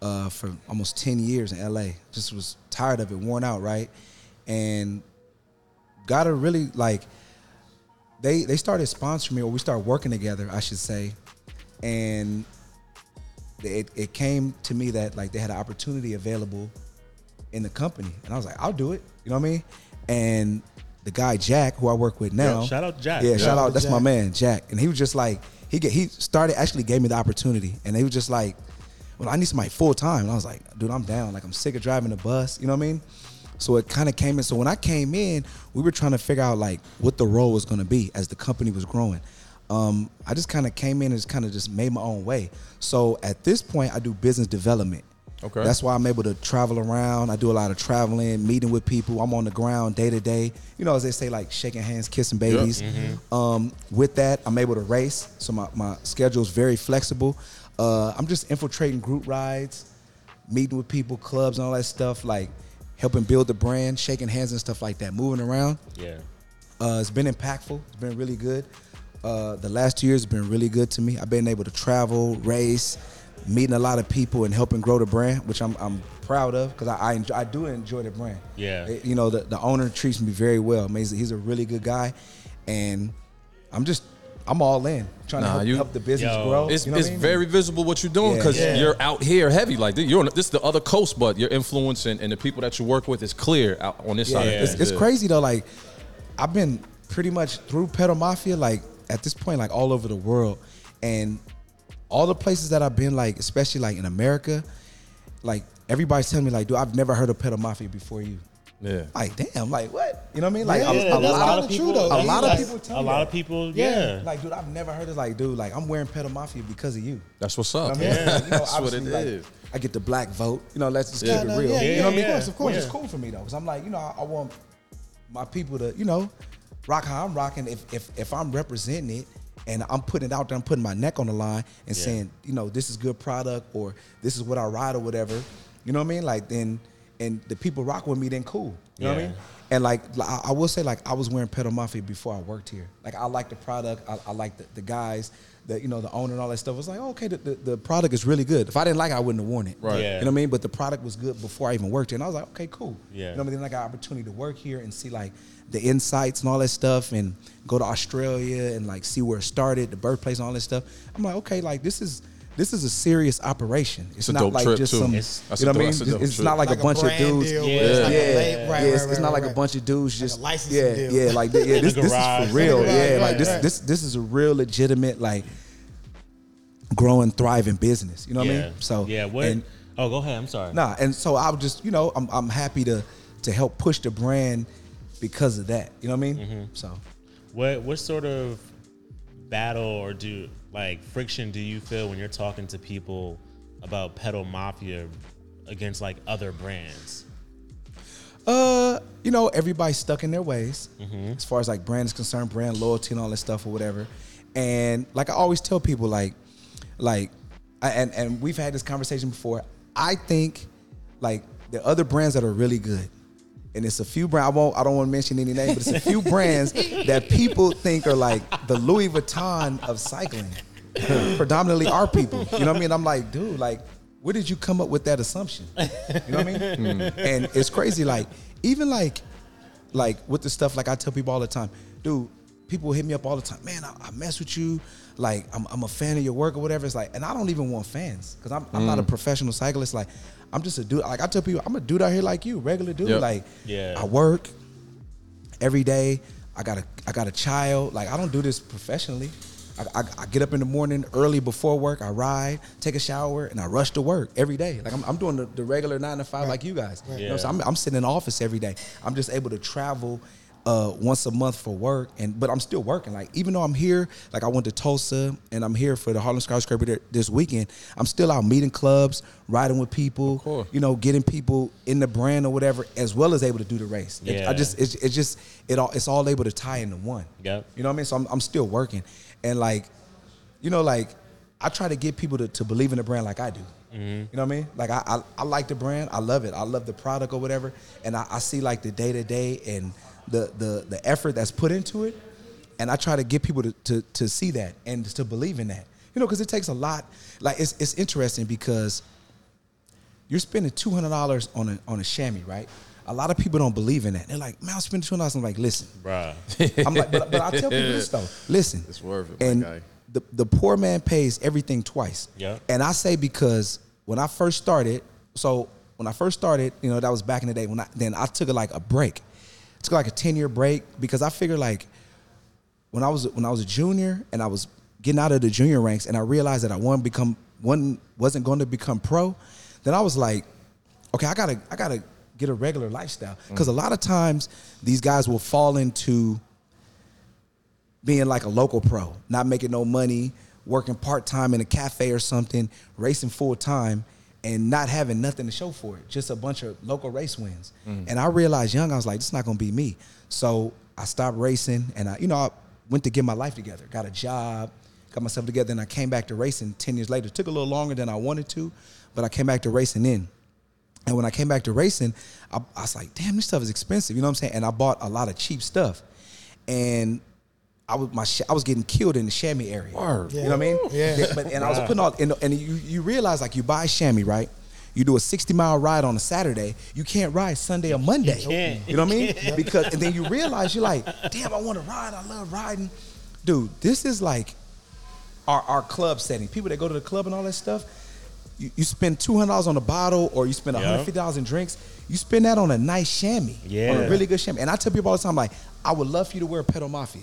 uh, for almost ten years in LA. Just was tired of it, worn out, right? And got to really like they they started sponsoring me, or we started working together, I should say, and it, it came to me that like they had an opportunity available in the company, and I was like, I'll do it. You know what I mean? And the guy Jack, who I work with now, Yo, shout out Jack. Yeah, Yeah. shout out. That's my man, Jack. And he was just like, he get, he started actually gave me the opportunity, and he was just like, well, I need somebody full time. And I was like, dude, I'm down. Like I'm sick of driving the bus. You know what I mean? So it kind of came in. So when I came in, we were trying to figure out like what the role was going to be as the company was growing. um, I just kind of came in and just kind of just made my own way. So at this point, I do business development. Okay. That's why I'm able to travel around. I do a lot of traveling, meeting with people. I'm on the ground day to day. You know, as they say, like shaking hands, kissing babies. Um, with that, I'm able to race. So my, my schedule is very flexible. Uh, I'm just infiltrating group rides, meeting with people, clubs, and all that stuff, like helping build the brand, shaking hands and stuff like that, moving around. Yeah. Uh, it's been impactful. It's been really good. Uh, the last two years have been really good to me. I've been able to travel, race, meeting a lot of people, and helping grow the brand, which I'm, I'm proud of because I I, enjoy, I do enjoy the brand. Yeah. Eh, you know the, the owner treats me very well. I mean, he's, he's a really good guy, and I'm just I'm all in trying Nah, to help, you- help the business Yo. grow. It's, You know it's I mean? very visible what you're doing because Yeah. you're out here heavy. Like you're on this is the other coast, but your influence and, and the people that you work with is clear out on this Yeah, side. of it's, it's crazy though. Like, I've been pretty much through Pedal Mafia, like at this point, like all over the world, and all the places that I've been, like especially like in America, like everybody's telling me, like, dude, I've never heard of Pedal Mafia before you. Yeah. Like, damn, like what? You know what I mean? Like, Yeah, a, yeah, a that's lot kinda of true, people, though. a lot of people tell A lot of people, yeah. Like, dude, I've never heard this. Like, dude, like I'm wearing Pedal Mafia because of you. That's what's You up. know what I mean? Yeah. You know, That's what it like, is. I get the black vote. You know, let's just Yeah. keep it real. yeah, you know what I mean? yeah, Of course, yeah. it's cool for me though, because I'm like, you know, I, I want my people to, you know, rock how I'm rocking. If if if I'm representing it and I'm putting it out there, I'm putting my neck on the line and Yeah. saying, you know, this is good product or this is what I ride or whatever. You know what I mean? Like then, and the people rock with me, then cool. You know what I mean? And like I, I will say, like I was wearing Pedal Mafia before I worked here. Like I like the product. I, I like the, the guys, the you know the owner and all that stuff. It was like oh, okay, the, the, the product is really good. If I didn't like it, I wouldn't have worn it. Right. Yeah. You know what I mean? But the product was good before I even worked here, and I was like, okay, cool. Yeah. You know what I mean? Then I got opportunity to work here and see like the insights and all that stuff, and go to Australia and like see where it started, the birthplace and all that stuff. I'm like, okay, like this is. This is a serious operation. It's, a not dope like trip, just too. some, It's- you know what I mean? that's a dope It's not like, Like a a bunch of dudes. deal where yeah, it's like yeah, late- right, yeah. It's, right, it's not like a bunch of dudes just a yeah, deal. yeah, like yeah. This, this is for real. Yeah, like this, this, this is a real legitimate like growing, thriving business. You know what I mean? So yeah. What? and- oh, go ahead. I'm sorry. Nah, and so I would just, you know, I'm I'm happy to to help push the brand because of that. You know what I mean? Mm-hmm. So What what sort of battle or do like friction do you feel when you're talking to people about pedal mafia against like other brands? Uh, you know, everybody's stuck in their ways Mm-hmm. as far as like brand is concerned, brand loyalty and all that stuff or whatever. And like I always tell people, like, like, I, and and we've had this conversation before. I think like the other brands that are really good, and it's a few brands. I won't. I don't want to mention any names, but it's a few brands that people think are like the Louis Vuitton of cycling. Predominantly our people. You know what I mean? I'm like, dude, like, where did you come up with that assumption? You know what I mean? Mm. And it's crazy. Like, even like, like with the stuff, like I tell people all the time, dude, people hit me up all the time. Man, I, I mess with you. Like, I'm, I'm a fan of your work or whatever. It's like, and I don't even want fans because I'm, I'm not a mm. professional cyclist. Like, I'm just a dude. Like I tell people, I'm a dude out here like you, regular dude. Yep. Like, Yeah. I work every day. I got a I got a child. Like I don't do this professionally. I, I, I get up in the morning early before work. I ride, take a shower, and I rush to work every day. Like I'm, I'm doing the, the regular nine to five like you guys. You know, so I'm, I'm sitting in the office every day. I'm just able to travel uh, once a month for work, and but I'm still working. Like even though I'm here, like I went to Tulsa, and I'm here for the Harlem Skyscraper th- this weekend. I'm still out meeting clubs, riding with people. You know, getting people in the brand or whatever, as well as able to do the race. It- Yeah. I just it's, it's just it all it's all able to tie into one. Yep. You know what I mean? So I'm, I'm still working, and like, you know, like I try to get people to, to believe in the brand like I do. You know what I mean? Like I, I I like the brand. I love it. I love the product or whatever, and I, I see like the day to day and the the the effort that's put into it, and I try to get people to to, to see that and to believe in that. You know, because it takes a lot. Like it's it's interesting because you're spending two hundred dollars on a on a chamois, right? A lot of people don't believe in that. They're like, man, I'm spending two hundred dollars. I'm like, listen, Bruh. I'm like, but, but I tell people this though. Listen, It's worth it, my And guy. the the poor man pays everything twice. Yeah. And I say because when I first started, so when I first started, you know, that was back in the day. When I then I took it like a break, took like a ten year break because I figured like when I was when I was a junior and I was getting out of the junior ranks and I realized that I to become one wasn't going to become pro, then I was like, okay, I gotta I gotta get a regular lifestyle. Mm. Because a lot of times these guys will fall into being like a local pro, not making no money, working part time in a cafe or something, racing full time, and not having nothing to show for it, just a bunch of local race wins. Mm. And I realized young, I was like, this is not gonna be me. So I stopped racing, and I, you know, I went to get my life together, got a job, got myself together, and I came back to racing ten years later. It took a little longer than I wanted to, but I came back to racing then. And when I came back to racing, I, I was like, damn, this stuff is expensive. You know what I'm saying? And I bought a lot of cheap stuff. And I was my sh- I was getting killed in the chamois area. Word. You know what I mean? Yeah. But and I was putting all and, and you you realize like you buy a chamois, right? You do a 60 mile ride on a Saturday, you can't ride Sunday or Monday. can't. You know what I mean? Because and then you realize you're like, damn, I want to ride. I love riding. Dude, this is like our, our club setting. People that go to the club and all that stuff, you, you spend two hundred dollars on a bottle or you spend one hundred fifty dollars in drinks. You spend that on a nice chamois, yeah. on Yeah. a really good chamois. And I tell people all the time, like, I would love for you to wear Pedal Mafia.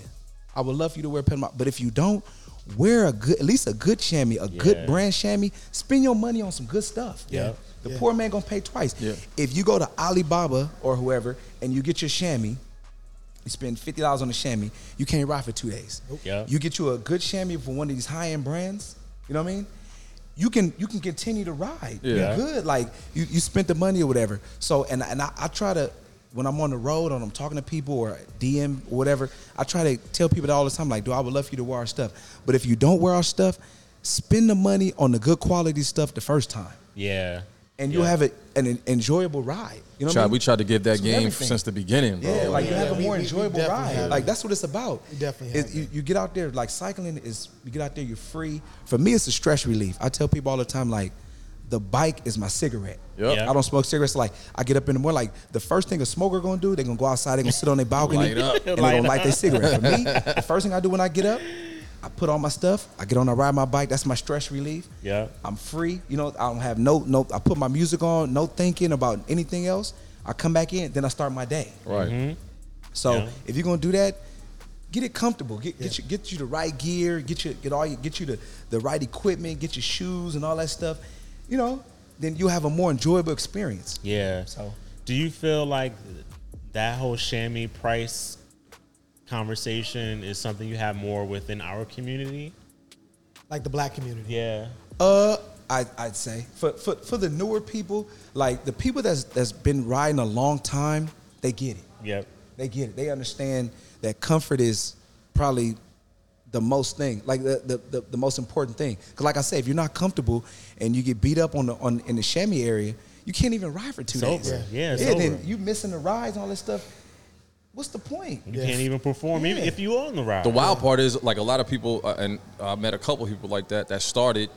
I would love for you to wear Pedal Mafia. But if you don't, wear a good, at least a good chamois, a good brand chamois. Spend your money on some good stuff. Yeah. The Yeah. poor man gonna pay twice. Yeah. If you go to Alibaba or whoever and you get your chamois, you spend fifty dollars on a chamois, you can't ride for two days. Yeah. You get you a good chamois for one of these high end brands. You know what I mean? You can you can continue to ride. Yeah. You're good. Like you, you spent the money or whatever. So and and I, I try to when I'm on the road or I'm talking to people or DM or whatever, I try to tell people that all the time, like, do I would love for you to wear our stuff. But if you don't wear our stuff, spend the money on the good quality stuff the first time. Yeah. And you'll Yeah. have it an enjoyable ride. You know what Tried, I mean? we tried to give that It's game everything. since the beginning, bro. Yeah, like you have a we- more we- we enjoyable definitely ride. have Like that's what it's about. We definitely It- have you, you get out there like cycling is you get out there you're free. For me, it's a stress relief. I tell people all the time like the bike is my cigarette. Yep. Yeah. I don't smoke cigarettes. Like I get up in the morning, like the first thing a smoker gonna do, they're gonna go outside, they're gonna sit on their balcony, Light up. and they're gonna light their cigarette. For me, the first thing I do when I get up, I put on my stuff. I get on, I ride my bike. That's my stress relief. Yeah. I'm free. You know, I don't have no no. I put my music on, no thinking about anything else. I come back in, then I start my day. Right. Mm-hmm. So Yeah. if you're gonna do that, get it comfortable. Get get you get you the right gear. Get you get all you get you the the right equipment. Get your shoes and all that stuff. You know, then you'll have a more enjoyable experience. Yeah. So Do you feel like that whole chamois price conversation is something you have more within our community? like the black community. Yeah. Uh, I, I'd say for, for for the newer people, like the people that's that's been riding a long time, they get it. Yep. They get it. They understand that comfort is probably the most thing, like the the, the, the most important thing. Because like I said, if you're not comfortable and you get beat up on the on in the chamois area, you can't even ride for two It's days. over. Yeah, it's yeah. Then you missing the rides and all this stuff. What's the point? You Yeah. can't even perform even if you on the ride. The wild part is like a lot of people, uh, and I met a couple people like that that started,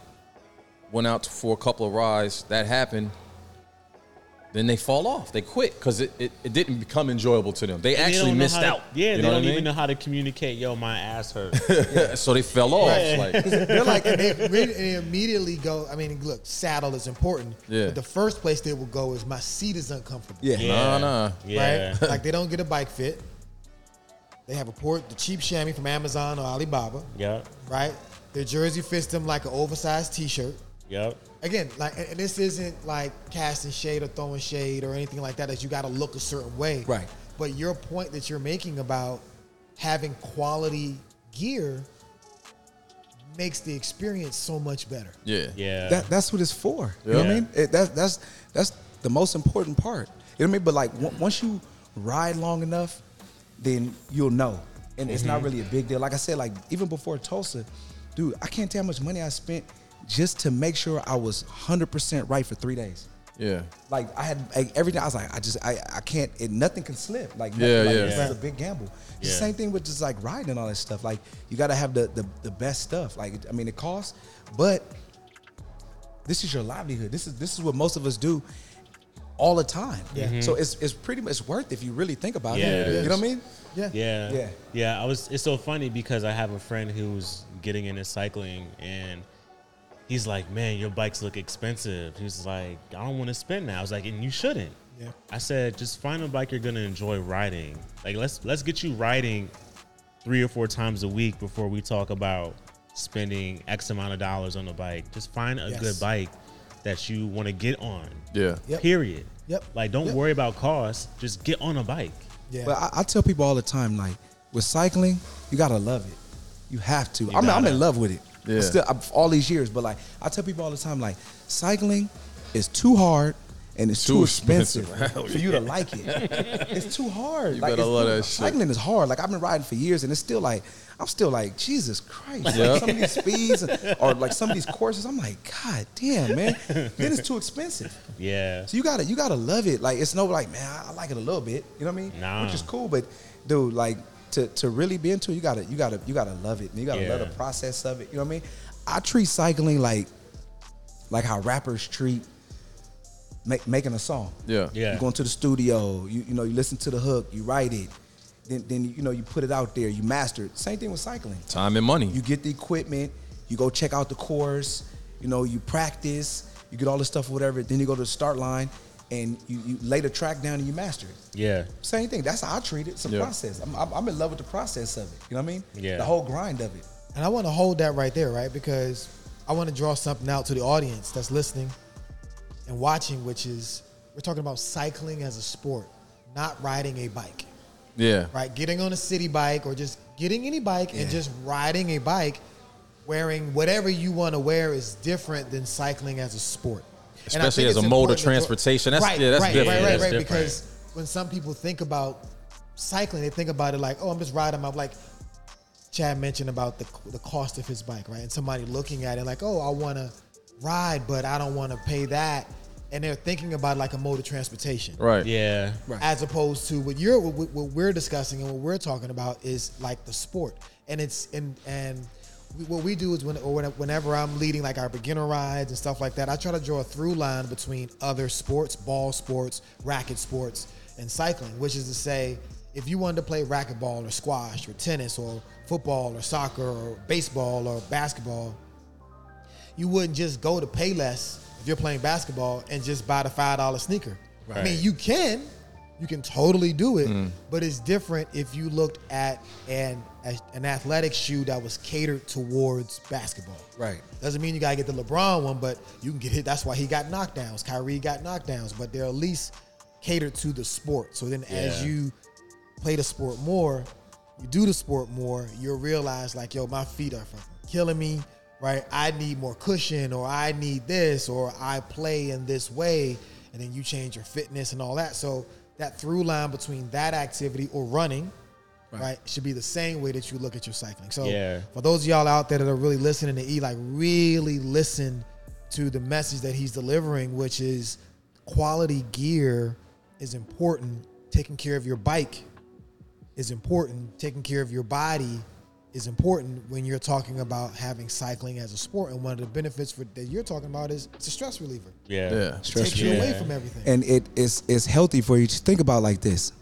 went out for a couple of rides. That happened. Then they fall off. They quit because it, it, it didn't become enjoyable to them. They And actually don't missed how to- out. yeah, You they know don't what I even mean? know how to communicate. Yo, my ass hurt. so they fell off. Like, They're like, and they, re- they immediately go. I mean, look, saddle is important. Yeah. But the first place they will go is my seat is uncomfortable. Yeah. yeah. nah. Yeah. Right? like they don't get a bike fit. They have a port, the cheap chamois from Amazon or Alibaba. Yep. Right? Their jersey fits them like an oversized T-shirt. Yep. Again, like, and and this isn't like casting shade or throwing shade or anything like that. That you got to look a certain way. Right. But your point that you're making about having quality gear makes the experience so much better. Yeah. Yeah. That, that's what it's for. You know what I mean? It, that, that's that's the most important part. You know what I mean? But like on- once you ride long enough, then you'll know, and it's Mm-hmm. not really a big deal. Like I said, like even before Tulsa, dude, I can't tell how much money I spent just to make sure I was hundred percent right for three days. Yeah. Like I had like, everything. I was like, I just, I, I can't. It, nothing can slip. Like, nothing- Yeah, like, yeah. This Yeah. is a big gamble. Yeah. the same thing with just like riding and all that stuff. Like, you got to have the, the the best stuff. Like, I mean, it costs, but this is your livelihood. This is this is what most of us do all the time. Yeah. Mm-hmm. So it's it's pretty much worth if you really think about Yeah, it. it You know what I mean? Yeah. Yeah. Yeah. Yeah. I was it's so funny because I have a friend who's getting into cycling and he's like, Man, your bikes look expensive. He's like, I don't want to spend that. I was like, and you shouldn't. Yeah. I said, just find a bike you're gonna enjoy riding. Like let's let's get you riding three or four times a week before we talk about spending X amount of dollars on a bike. Just find a Yes. good bike that you want to get on. Yeah. Yep. Period. Yep. Like don't Yep. worry about cost. Just get on a bike. Yeah. But I, I tell people all the time, like, with cycling, you gotta love it. You have to. I mean, I'm in love with it. Yeah. Still, I'm- all these years, but like I tell people all the time, like cycling is too hard and it's too, Too expensive, expensive. For you to like it. it's too hard. You like, better it's love too- that shit. Cycling is hard. Like I've been riding for years, and it's still like I'm still like Jesus Christ. Like, some of these speeds or like some of these courses, I'm like, God damn, man. then it's too expensive. Yeah. So you gotta you gotta love it. Like it's no like, man, I, I like it a little bit. You know what I mean? Nah. Which is cool, but dude, like to to really be into it, you gotta you gotta you gotta love it. And you gotta love the process of it. You know what I mean? I treat cycling like like how rappers treat make, making a song. Yeah. Yeah. You go into the studio, you you know, you listen to the hook, you write it, then then you know you put it out there, you master it. Same thing with cycling. Time and money. You get the equipment, you go check out the course, you know, you practice, you get all the stuff, whatever. Then you go to the start line and you, you lay the track down and you master it. Yeah. Same thing. That's how I treat it. It's a Yeah. process. I'm, I'm, I'm in love with the process of it. You know what I mean? Yeah. The whole grind of it. And I want to hold that right there, right? Because I want to draw something out to the audience that's listening and watching, which is we're talking about cycling as a sport, not riding a bike, yeah. right? Getting on a city bike or just getting any bike and just riding a bike, wearing whatever you want to wear is different than cycling as a sport. And I Especially as a mode of important to draw- transportation. That's- right, yeah, that's right, different. Right, right, that's right. different. Because when some people think about cycling, they think about it like, oh, I'm just riding my like. Chad mentioned about the the cost of his bike, right? And somebody looking at it like, oh, I want to ride, but I don't want to pay that, and they're thinking about like a mode of transportation, Right. Yeah. Right. as opposed to what you're what, what we're discussing and what we're talking about is like the sport and it's and and we, what we do is when or whenever i'm leading like our beginner rides and stuff like that i try to draw a through line between other sports ball sports racket sports and cycling which is to say if you wanted to play racquetball or squash or tennis or football or soccer or baseball or basketball you wouldn't just go to Payless if you're playing basketball and just buy the five dollar sneaker. I mean, you can, you can totally do it, Mm. but it's different if you looked at an an athletic shoe that was catered towards basketball. Right. Doesn't mean you gotta get the LeBron one, but you can get hit. That's why he got knockdowns. Kyrie got knockdowns, but they're at least catered to the sport. So then, as you play the sport more, you do the sport more, you'll realize like, yo, my feet are fucking killing me. Right? I need more cushion, or I need this, or I play in this way, and then you change your fitness and all that. So that through line between that activity or running, right, should be the same way that you look at your cycling. So Yeah. for those of y'all out there that are really listening to E, like really listen to the message that he's delivering, which is quality gear is important. Taking care of your bike is important. Taking care of your body is important when you're talking about having cycling as a sport. And one of the benefits for, that you're talking about is it's a stress reliever. Yeah. Yeah. It Stress takes you away from everything. And it is it's healthy for you. Just think about like this.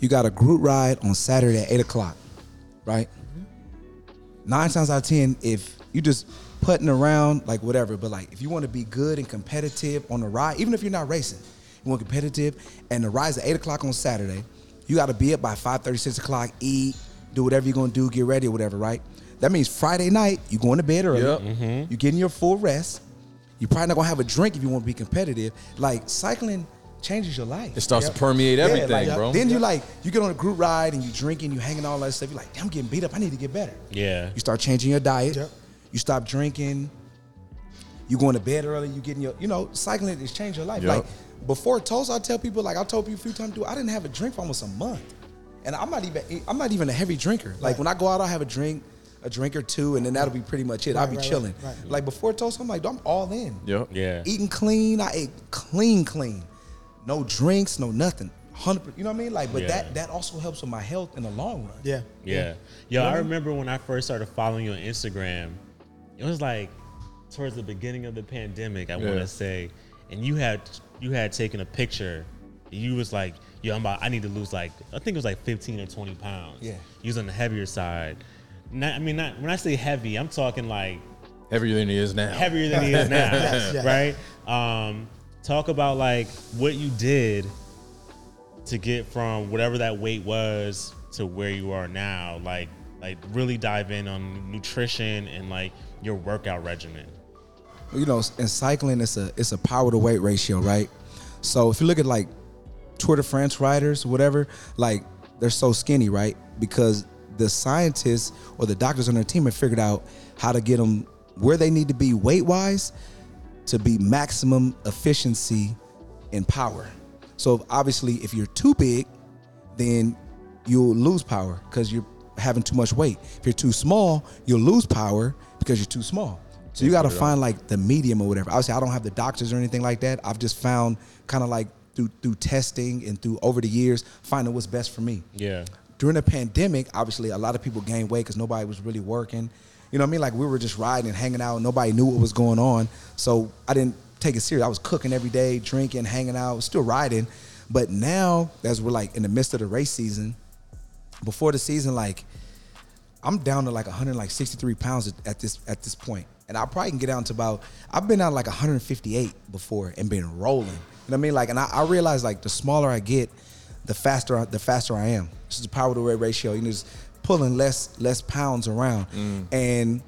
You got a group ride on Saturday at eight o'clock, right? Mm-hmm. Nine times out of ten, if you just putting around, like whatever, but like if you want to be good and competitive on the ride, even if you're not racing, you want competitive, and the ride's at eight o'clock on Saturday, you got to be up by five thirty, six o'clock, eat, do whatever you're gonna do, get ready or whatever, right? That means Friday night you going to bed early, Yep. Mm-hmm. you getting your full rest. You're probably not gonna have a drink if you want to be competitive. Like cycling changes your life. It starts Yep. to permeate Yeah, everything, like, bro. Then you like you get on a group ride and you drinking, you hanging all that stuff. You're like, damn, I'm getting beat up. I need to get better. Yeah. You start changing your diet. Yep. You stop drinking. You going to bed early. You getting your, you know, cycling has changed your life. Yep. Like before Tulsa, I tell people like I told you a few times, dude, I didn't have a drink for almost a month, and I'm not even I'm not even a heavy drinker. Like Right. when I go out, I have a drink, a drink or two, and then that'll be pretty much it. I'll be right, chilling. right, right. Like before Tulsa, I'm like, I'm all in. Yep. Yeah. Eating clean, I ate clean, clean. No drinks, no nothing. Hundred, you know what I mean? Like, but Yeah. that that also helps with my health in the long run. yeah. Yeah. Yo, I remember when I first started following you on Instagram, it was like towards the beginning of the pandemic, I want to say, and you had you had taken a picture. You was like, yo, I'm about, I need to lose like, I think it was like 15 or 20 pounds. Yeah. Using the heavier side. Not, I mean, not when I say heavy, I'm talking like Heavier than he is now. heavier than he is now, Yes, yes. right? Um, talk about like what you did to get from whatever that weight was to where you are now. Like, like really dive in on nutrition and like your workout regimen. you know, in cycling, it's a it's a power to weight ratio, right? So if you look at like Tour de France riders, whatever, like they're so skinny, right? Because the scientists or the doctors on their team have figured out how to get them where they need to be weight wise to be maximum efficiency and power. So obviously, if you're too big, then you'll lose power because you're having too much weight. If you're too small, you'll lose power because you're too small. So you got to find like the medium or whatever. Obviously, I don't have the doctors or anything like that. I've just found kind of like through through testing and through over the years finding what's best for me. Yeah. During the pandemic, obviously, a lot of people gained weight because nobody was really working. You know what I mean? Like we were just riding and hanging out. Nobody knew what was going on. So I didn't take it serious. I was cooking every day, drinking, hanging out, still riding. But now, as we're like in the midst of the race season, before the season, like I'm down to like 163 pounds at, this at this point, and I probably can get down to about. I've been down like 158 before and been rolling. You know what I mean? Like, and I, I realize like the smaller I get, the faster the faster I am. This is the power to weight ratio. You know, just pulling less less pounds around, mm. and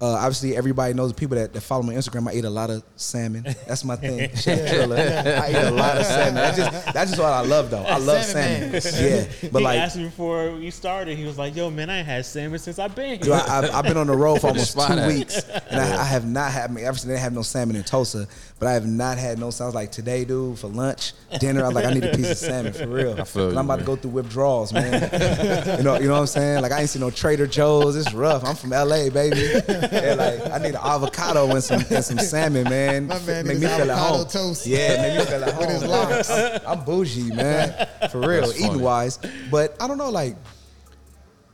uh, obviously, everybody knows the people that, that follow me on Instagram. I eat a lot of salmon. That's my thing. Chef Trilla. I eat a lot of salmon. That's just that's just what I love though. I love Salmon salmon. Yeah, but he like asked me before we started. He was like, "Yo, man, I ain't had salmon since I've been Dude, here." I, I've, I've been on the road for almost spot two at. weeks, and I, I have not had. I mean, obviously, they have no salmon in Tulsa, but I have not had no. salmon. Sounds like today, dude, for lunch, dinner. I was like, I need a piece of salmon for real. I feel you, I'm about man. to go through withdrawals, man. you know, you know what I'm saying? Like, I ain't seen no Trader Joe's. It's rough. I'm from LA, baby. And like, I need an avocado and some and some salmon, man. My man make me feel at avocado home. toast. Yeah, make me feel at home. With his locks. I'm, I'm bougie, man, for real, eating wise. But I don't know, like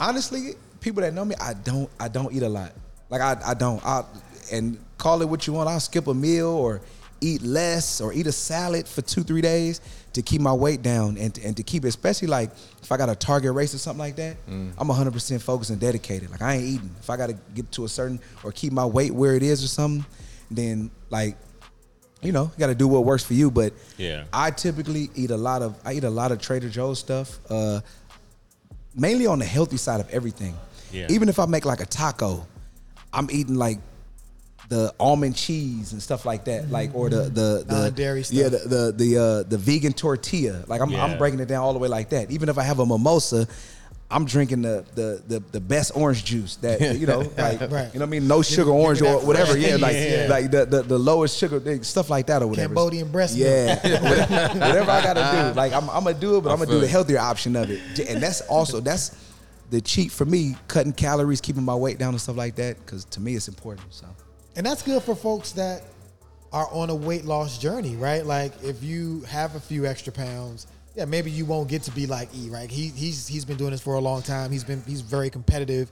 honestly, people that know me, I don't I don't eat a lot. Like I I don't. I and call it what you want. I'll skip a meal or eat less or eat a salad for two three days to keep my weight down and and to keep it, especially like if I got a target race or something like that. I'm 100 percent focused and dedicated. Like I ain't eating. If I got to get to a certain or keep my weight where it is or something, then like. You know, you got to do what works for you. But Yeah. I typically eat a lot of I eat a lot of Trader Joe's stuff. Uh, mainly on the healthy side of everything. Yeah. Even if I make like a taco, I'm eating like the almond cheese and stuff like that, like or the the the Non-dairy stuff. Yeah, the the the, uh, the vegan tortilla. Like I'm Yeah. I'm breaking it down all the way like that. Even if I have a mimosa. I'm drinking the, the the the best orange juice that you know, like Right. you know what I mean, no sugar orange me or whatever. Yeah, like Yeah. like the, the the lowest sugar stuff like that or whatever. Cambodian breast milk. Yeah, whatever I gotta do. Like I'm, I'm gonna do it, but I I'm gonna do the healthier option of it. And that's also that's the cheat for me, cutting calories, keeping my weight down and stuff like that. Because to me, it's important. So And that's good for folks that are on a weight loss journey, right? Like if you have a few extra pounds, yeah, maybe you won't get to be like E, right? He he's he's been doing this for a long time. He's been he's very competitive,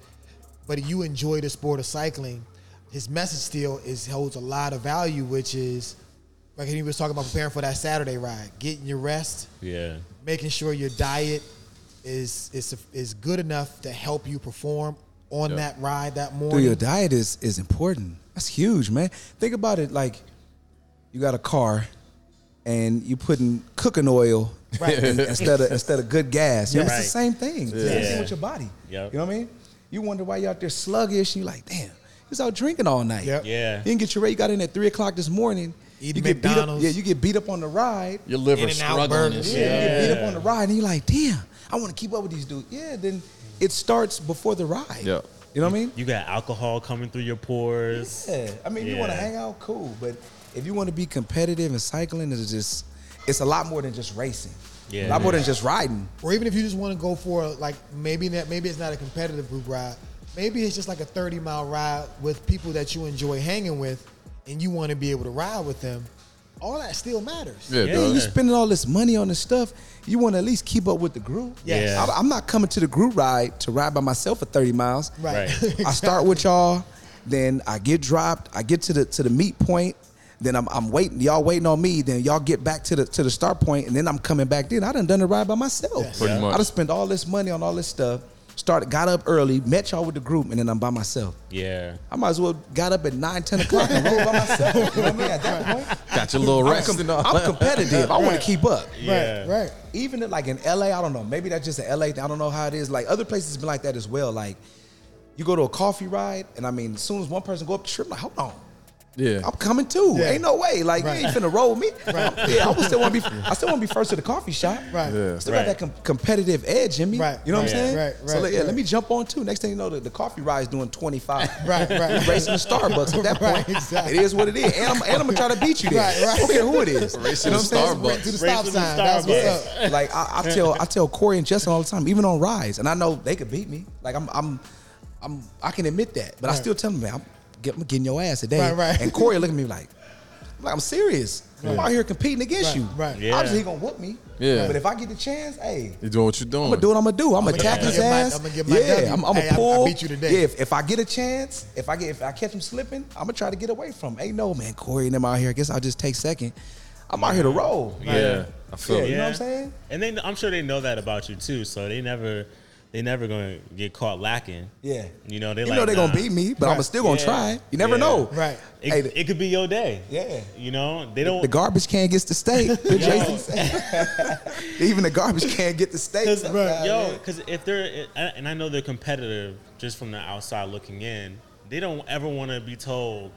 but you enjoy the sport of cycling. His message still is holds a lot of value, which is like he was talking about preparing for that Saturday ride, getting your rest, yeah. making sure your diet is is is good enough to help you perform on Yeah. that ride that Dude, morning. your diet is is important. That's huge, man. Think about it. Like you got a car, and you putting cooking oil Right. instead of instead of good gas. You know, Yeah. It's the same thing. It's the same thing with your body. Yep. You know what I mean? You wonder why you're out there sluggish. You like, damn, you was out drinking all night. Yep. Yeah. You didn't get your rate. You got in at three o'clock this morning. Eating you get beat up. McDonald's. Yeah, you get beat up on the ride. Your liver In-N-Out struggling and burgers. shit. Yeah, you get beat up on the ride, and you're like, damn, I want to keep up with these dudes. Yeah, then it starts before the ride. Yeah. You know what I mean? You got alcohol coming through your pores. Yeah. I mean, you want to hang out, cool. But if you want to be competitive in cycling, it's just, it's a lot more than just racing. Yeah, a lot more than just riding. or even if you just want to go for like maybe that maybe it's not a competitive group ride maybe it's just like a 30 mile ride with people that you enjoy hanging with and you want to be able to ride with them all that still matters Yeah, Yeah. Yeah, you does. spending all this money on this stuff. You want to at least keep up with the group. Yes. Yeah. I, I'm not coming to the group ride to ride by myself for 30 miles. right, Right. I start with y'all, then I get dropped. I get to the to the meet point. Then I'm, I'm waiting. Y'all waiting on me. Then y'all get back to the to the start point, and then I'm coming back. Then I done done the ride by myself. Yes. Pretty Yeah. much. I done spent all this money on all this stuff. Started, got up early, met y'all with the group, and then I'm by myself. Yeah. I might as well got up at 9, 10 o'clock and rode by myself. You know what I mean? At that point, Got your little I'm, rest com- I'm competitive. I want to keep up. Yeah. right right Even in, like in LA, I don't know. Maybe that's just an LA thing. I don't know how it is. Like other places been like that as well. Like you go to a coffee ride, and I mean, as soon as one person go up the trip, like hold on, Yeah. I'm coming too. Yeah. Ain't no way. Like Right. you ain't finna roll with me. Yeah, I would still want to be. I still want to be first to the coffee shop. Right. Yeah. Still Right. got that com- competitive edge in me. Right. You know what I'm Right. saying? Right. So Right. like, yeah, Right. let me jump on too. Next thing you know, the, the coffee ride's doing 25. Right, right. Racing the Starbucks at that Right, point. exactly. It is what it is. And I'm, and I'm gonna try to beat you there. Right, right. I don't care who it is. Racing you know the what Starbucks. To the Race stop to the sign. That's what's Starbucks. up. like I, I tell I tell Corey and Justin all the time, even on rides, and I know they could beat me. Like I'm I'm I'm I can admit that, but I still tell them, man, I'm, get, I'm getting your ass today. Right, right. And Corey look at me like, I'm like I'm serious. I'm out here competing against Right, you. right. Yeah. Obviously he gonna whoop me. Yeah. But if I get the chance, hey. You're doing what you're doing. I'm gonna do what I'm gonna do. I'm gonna I'ma attack get- his I'ma get my- ass. I'ma get my yeah, W. I'm, I'm Hey, gonna I pull. beat you today. Yeah, if, if I get a chance, if I get if I catch him slipping, I'm gonna try to get away from. him. Hey, no man, Corey and them out here. I guess I'll just take second. I'm out here to roll. Yeah. I feel Yeah, it. you know what I'm saying? And they, I'm sure they know that about you too. So they never, they never gonna get caught lacking. Yeah. You know they You like know they're gonna beat me, but Right. I'm still gonna Yeah. try. You never Yeah. know. Right. It, Hey, it could be your day. Yeah. You know they don't. The garbage can gets the steak. Jason said. Even the garbage can get the steak. Cause, sometimes, yo, because if they're and I know they're competitive just from the outside looking in, they don't ever want to be told,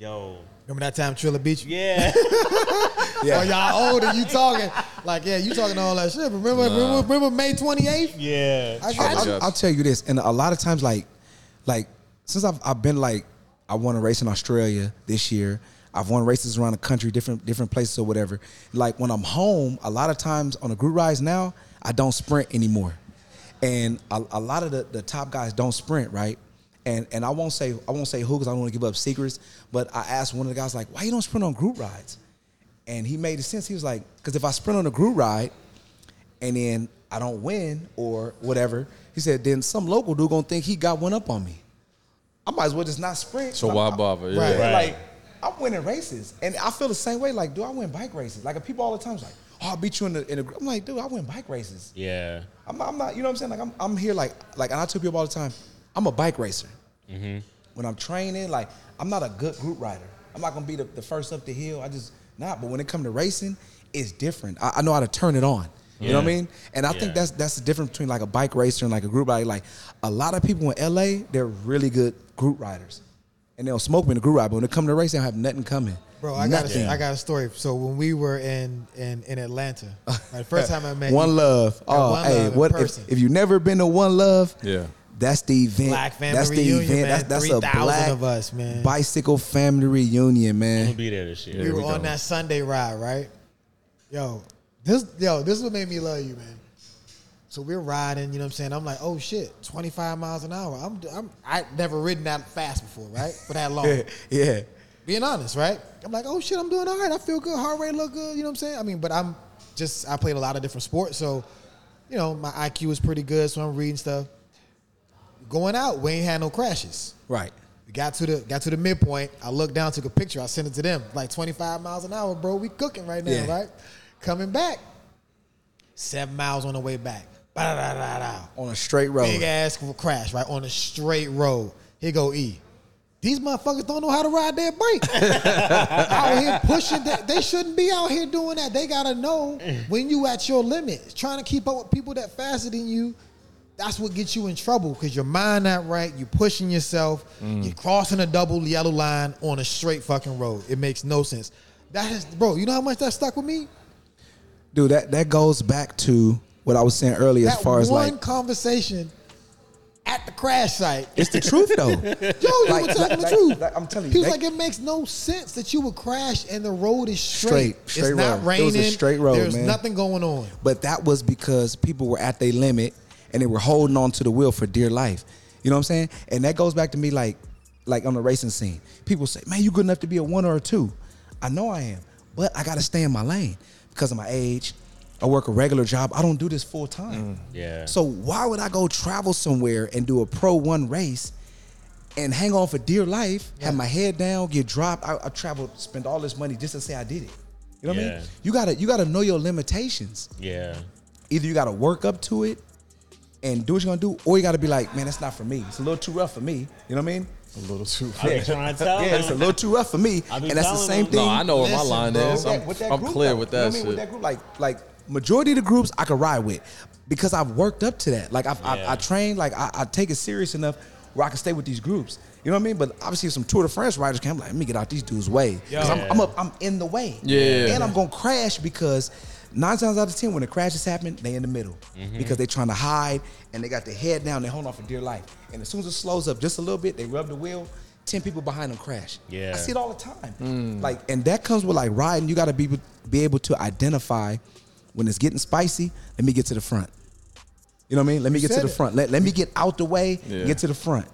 "Yo, Remember that time Trilla beat you? yeah, Oh, y'all old and you talking like, yeah, you talking all that shit. Remember, remember, remember May 28th? yeah." I I'll. I'll- I'll tell you this, and a lot of times, like, like since I've I've been like, I won a race in Australia this year. I've won races around the country, different different places or whatever. Like when I'm home, a lot of times on the group rides now, I don't sprint anymore, and a, a lot of the, the top guys don't sprint, right? And and I won't say I won't say who because I don't want to give up secrets. But I asked one of the guys like, why you don't sprint on group rides? And he made a sense. He was like, because if I sprint on a group ride, and then I don't win or whatever, he said, then some local dude gonna think he got one up on me. I might as well just not sprint. So I'm- why I'm- bother? Yeah. Right. Right. Like I'm winning races, and I feel the same way. Like, do I win bike races? Like, people all the time is like, oh, I beat you in the in the. group. I'm like, dude, I win bike races. yeah, I'm not, I'm not, you know what I'm saying? Like I'm, I'm here like, like, and I tell people all the time, I'm a bike racer. When I'm training, like, I'm not a good group rider. I'm not gonna be the, the first up the hill. I just not. But when it comes to racing, it's different. I, I know how to turn it on. You know what I mean? And I Yeah. think that's that's the difference between like a bike racer and like a group rider. Like a lot of people in LA, they're really good group riders, and they'll smoke me in a group ride. But when it comes to racing, they don't have nothing coming. Bro, I got, nothing. a, I got a story. So when we were in in, in Atlanta, like, the first time I met One you, Love. Yeah, Oh, One hey, Love what if, person. if you never been to One Love? Yeah. That's the event. Black family that's the reunion, event. man. That's, that's a 3,000 black of us, man. bicycle family reunion, man. gonna be there this year. we were we on that Sunday ride, right? Yo, this yo, this is what made me love you, man. So we're riding, you know what I'm saying? I'm like, oh shit, 25 miles an hour. I'm, I'm I never ridden that fast before, right? For that long. yeah. Being honest, right? I'm like, oh shit, I'm doing all right. I feel good. Heart rate look good. You know what I'm saying? I mean, but I'm just I played a lot of different sports, so you know my IQ is pretty good. So I'm reading stuff. Going out, we ain't had no crashes. Right. We got to the got to the midpoint. I looked down, took a picture. I sent it to them. Like 25 miles an hour, bro. We cooking right now, Yeah. right? Coming back, seven miles on the way back. Ba-da-da-da-da. On a straight road. Big ass crash right on a straight road. Here go E. These motherfuckers don't know how to ride their bike. out here pushing that. They shouldn't be out here doing that. They gotta know when you at your limit. Trying to keep up with people that faster than you. That's what gets you in trouble because your mind not right. You pushing yourself. Mm. You're crossing a double yellow line on a straight fucking road. It makes no sense. That is, bro. You know how much that stuck with me? Dude, that, that goes back to what I was saying earlier as far as one like conversation at the crash site. it's the truth though. Yo, you Like- were telling like- the truth. like, I'm telling you, he was like, it makes no sense that you would crash and the road is straight. Straight, straight it's not road. It was a straight road, There's man. nothing going on. But that was because people were at their limit and they were holding on to the wheel for dear life. You know what I'm saying? And that goes back to me like like on the racing scene. People say, Man, you good enough to be a one or a two. I know I am, but I gotta stay in my lane because of my age. I work a regular job. I don't do this full time. Mm, yeah. So why would I go travel somewhere and do a pro one race and hang on for dear life, have my head down, get dropped? I, I traveled, spend all this money just to say I did it. You know what I mean? You gotta you gotta know your limitations yeah. either you got to work up to it and do what you're gonna do, or you got to be like, man, that's not for me. It's a little too rough for me. You know what I mean? A little too. I be trying to tell Yeah, it's a little too rough for me. And that's the same them. thing. No, I know what my line bro. is. I'm, that- with that I'm clear though. with You know that what I mean? shit. With that group, like like majority of the groups I could ride with because I've worked up to that. Like I've, I, Yeah. I trained, like I, I take it serious enough where I can stay with these groups. You know what I mean? But obviously, some Tour de France riders came. I'm like, let me get out these dudes' way because I'm, I'm up. I'm in the way. Yeah. and I'm gonna crash because nine times out of ten, when the crashes happen, they in the middle Mm-hmm. because they're trying to hide and they got their head down. They hold on for dear life. And as soon as it slows up just a little bit, they rub the wheel. Ten people behind them crash. Yeah. I see it all the time. Like, and that comes with like riding. You got to be be able to identify when it's getting spicy. Let me get to the front. You know what I mean? Let me get to the it. front. Let, let me get out the way. Yeah. Get to the front.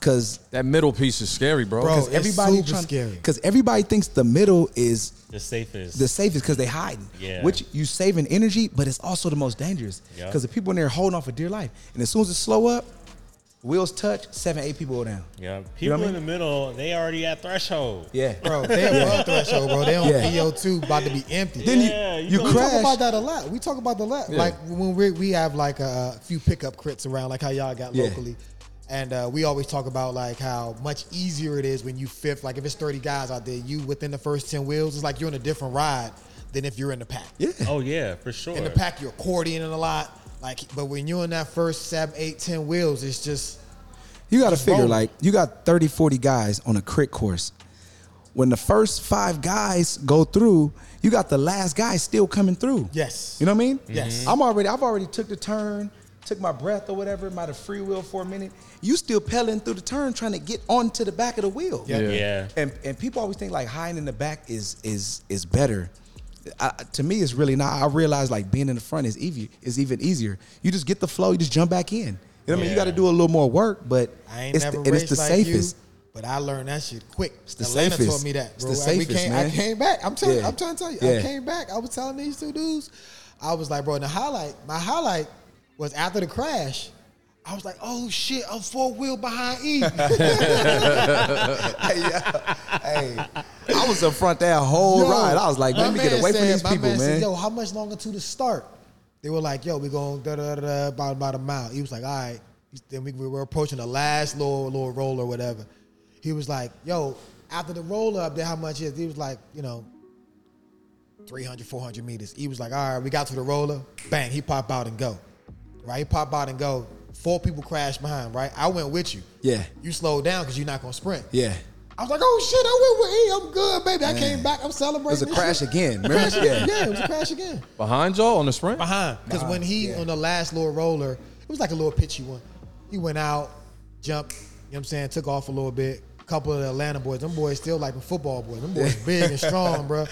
Cause That middle piece is scary, bro. Bro, because it's everybody super trying, scary. Because everybody thinks the middle is The safest. the safest because they hiding. Yeah. Which you saving energy, but it's also the most dangerous. Yep. Because the people in there holding on for dear life. And as soon as it slow up, wheels touch, seven, eight people go down. yeah. People You know what I in the middle, they already at threshold. Yeah. Bro, they above threshold, bro. They on Yeah. VO2 about to be empty. Then you, Yeah, you, you we crash. talk about that a lot. We talk about the lot. Yeah. Like when we we have like a, few pickup crits around, like how y'all got Yeah. locally. And uh, we always talk about like how much easier it is when you fifth. Like if it's 30 guys out there, you within the first 10 wheels, it's like you're in a different ride than if you're in the pack. Yeah. Oh yeah, for sure. In the pack, you're accordioning a lot. Like, but when you're in that first seven, eight, ten wheels, it's just You got to figure rolling. like you got 30, 40 guys on a crit course. When the first five guys go through, you got the last guy still coming through. yes. You know what I mean? Yes. I'm already I've already took the turn, took my breath or whatever, might have free wheel for a minute. You still pedaling through the turn trying to get onto the back of the wheel. Yeah. Yeah. yeah. And and people always think like hiding in the back is is is better. I, to me, it's really not. I realize like being in the front is easy is even easier. You just get the flow, you just jump back in. You know what I mean? You got to do a little more work, but I ain't it's never the, and it's the like safest. you, but I learned that shit quick. It's the Atlanta safest. taught me that, It's bro. the And we safest, came, man. I came back. I'm telling, Yeah. I'm trying to tell you, Yeah. I came back. I was telling these two dudes, I was like, bro. And the highlight, my highlight was after the crash. I was like, oh shit, I'm four wheel behind E. hey, yeah. hey, I was up front that whole Yo, ride. I was like, let me get man away from these my people, man. Said, Yo, how much longer to the start? They were like, yo, we going da da da da about about a mile. He was like, all right. Then we, we were approaching the last little little roll or whatever. He was like, yo, after the roller up there, how much is? He was like, you know, 300, 400 meters. He was like, all right, we got to the roller. Bang, he pop out and go. Right, he pop out and go. Four people crashed behind. Right, I went with you. Yeah. You slowed down because you're not gonna sprint. yeah. I was like, oh shit, I went with E. I'm good, baby. I came back. I'm celebrating. It was a crash shit. again. Remember? crash Yeah. again. Yeah, it was a crash again. Behind y'all on the sprint? Behind. Because when he, yeah. on the last little roller, it was like a little pitchy one. He went out, jumped, you know what I'm saying, took off a little bit. A couple of the Atlanta boys, them boys still like the football boys. Them boys big and strong, bro.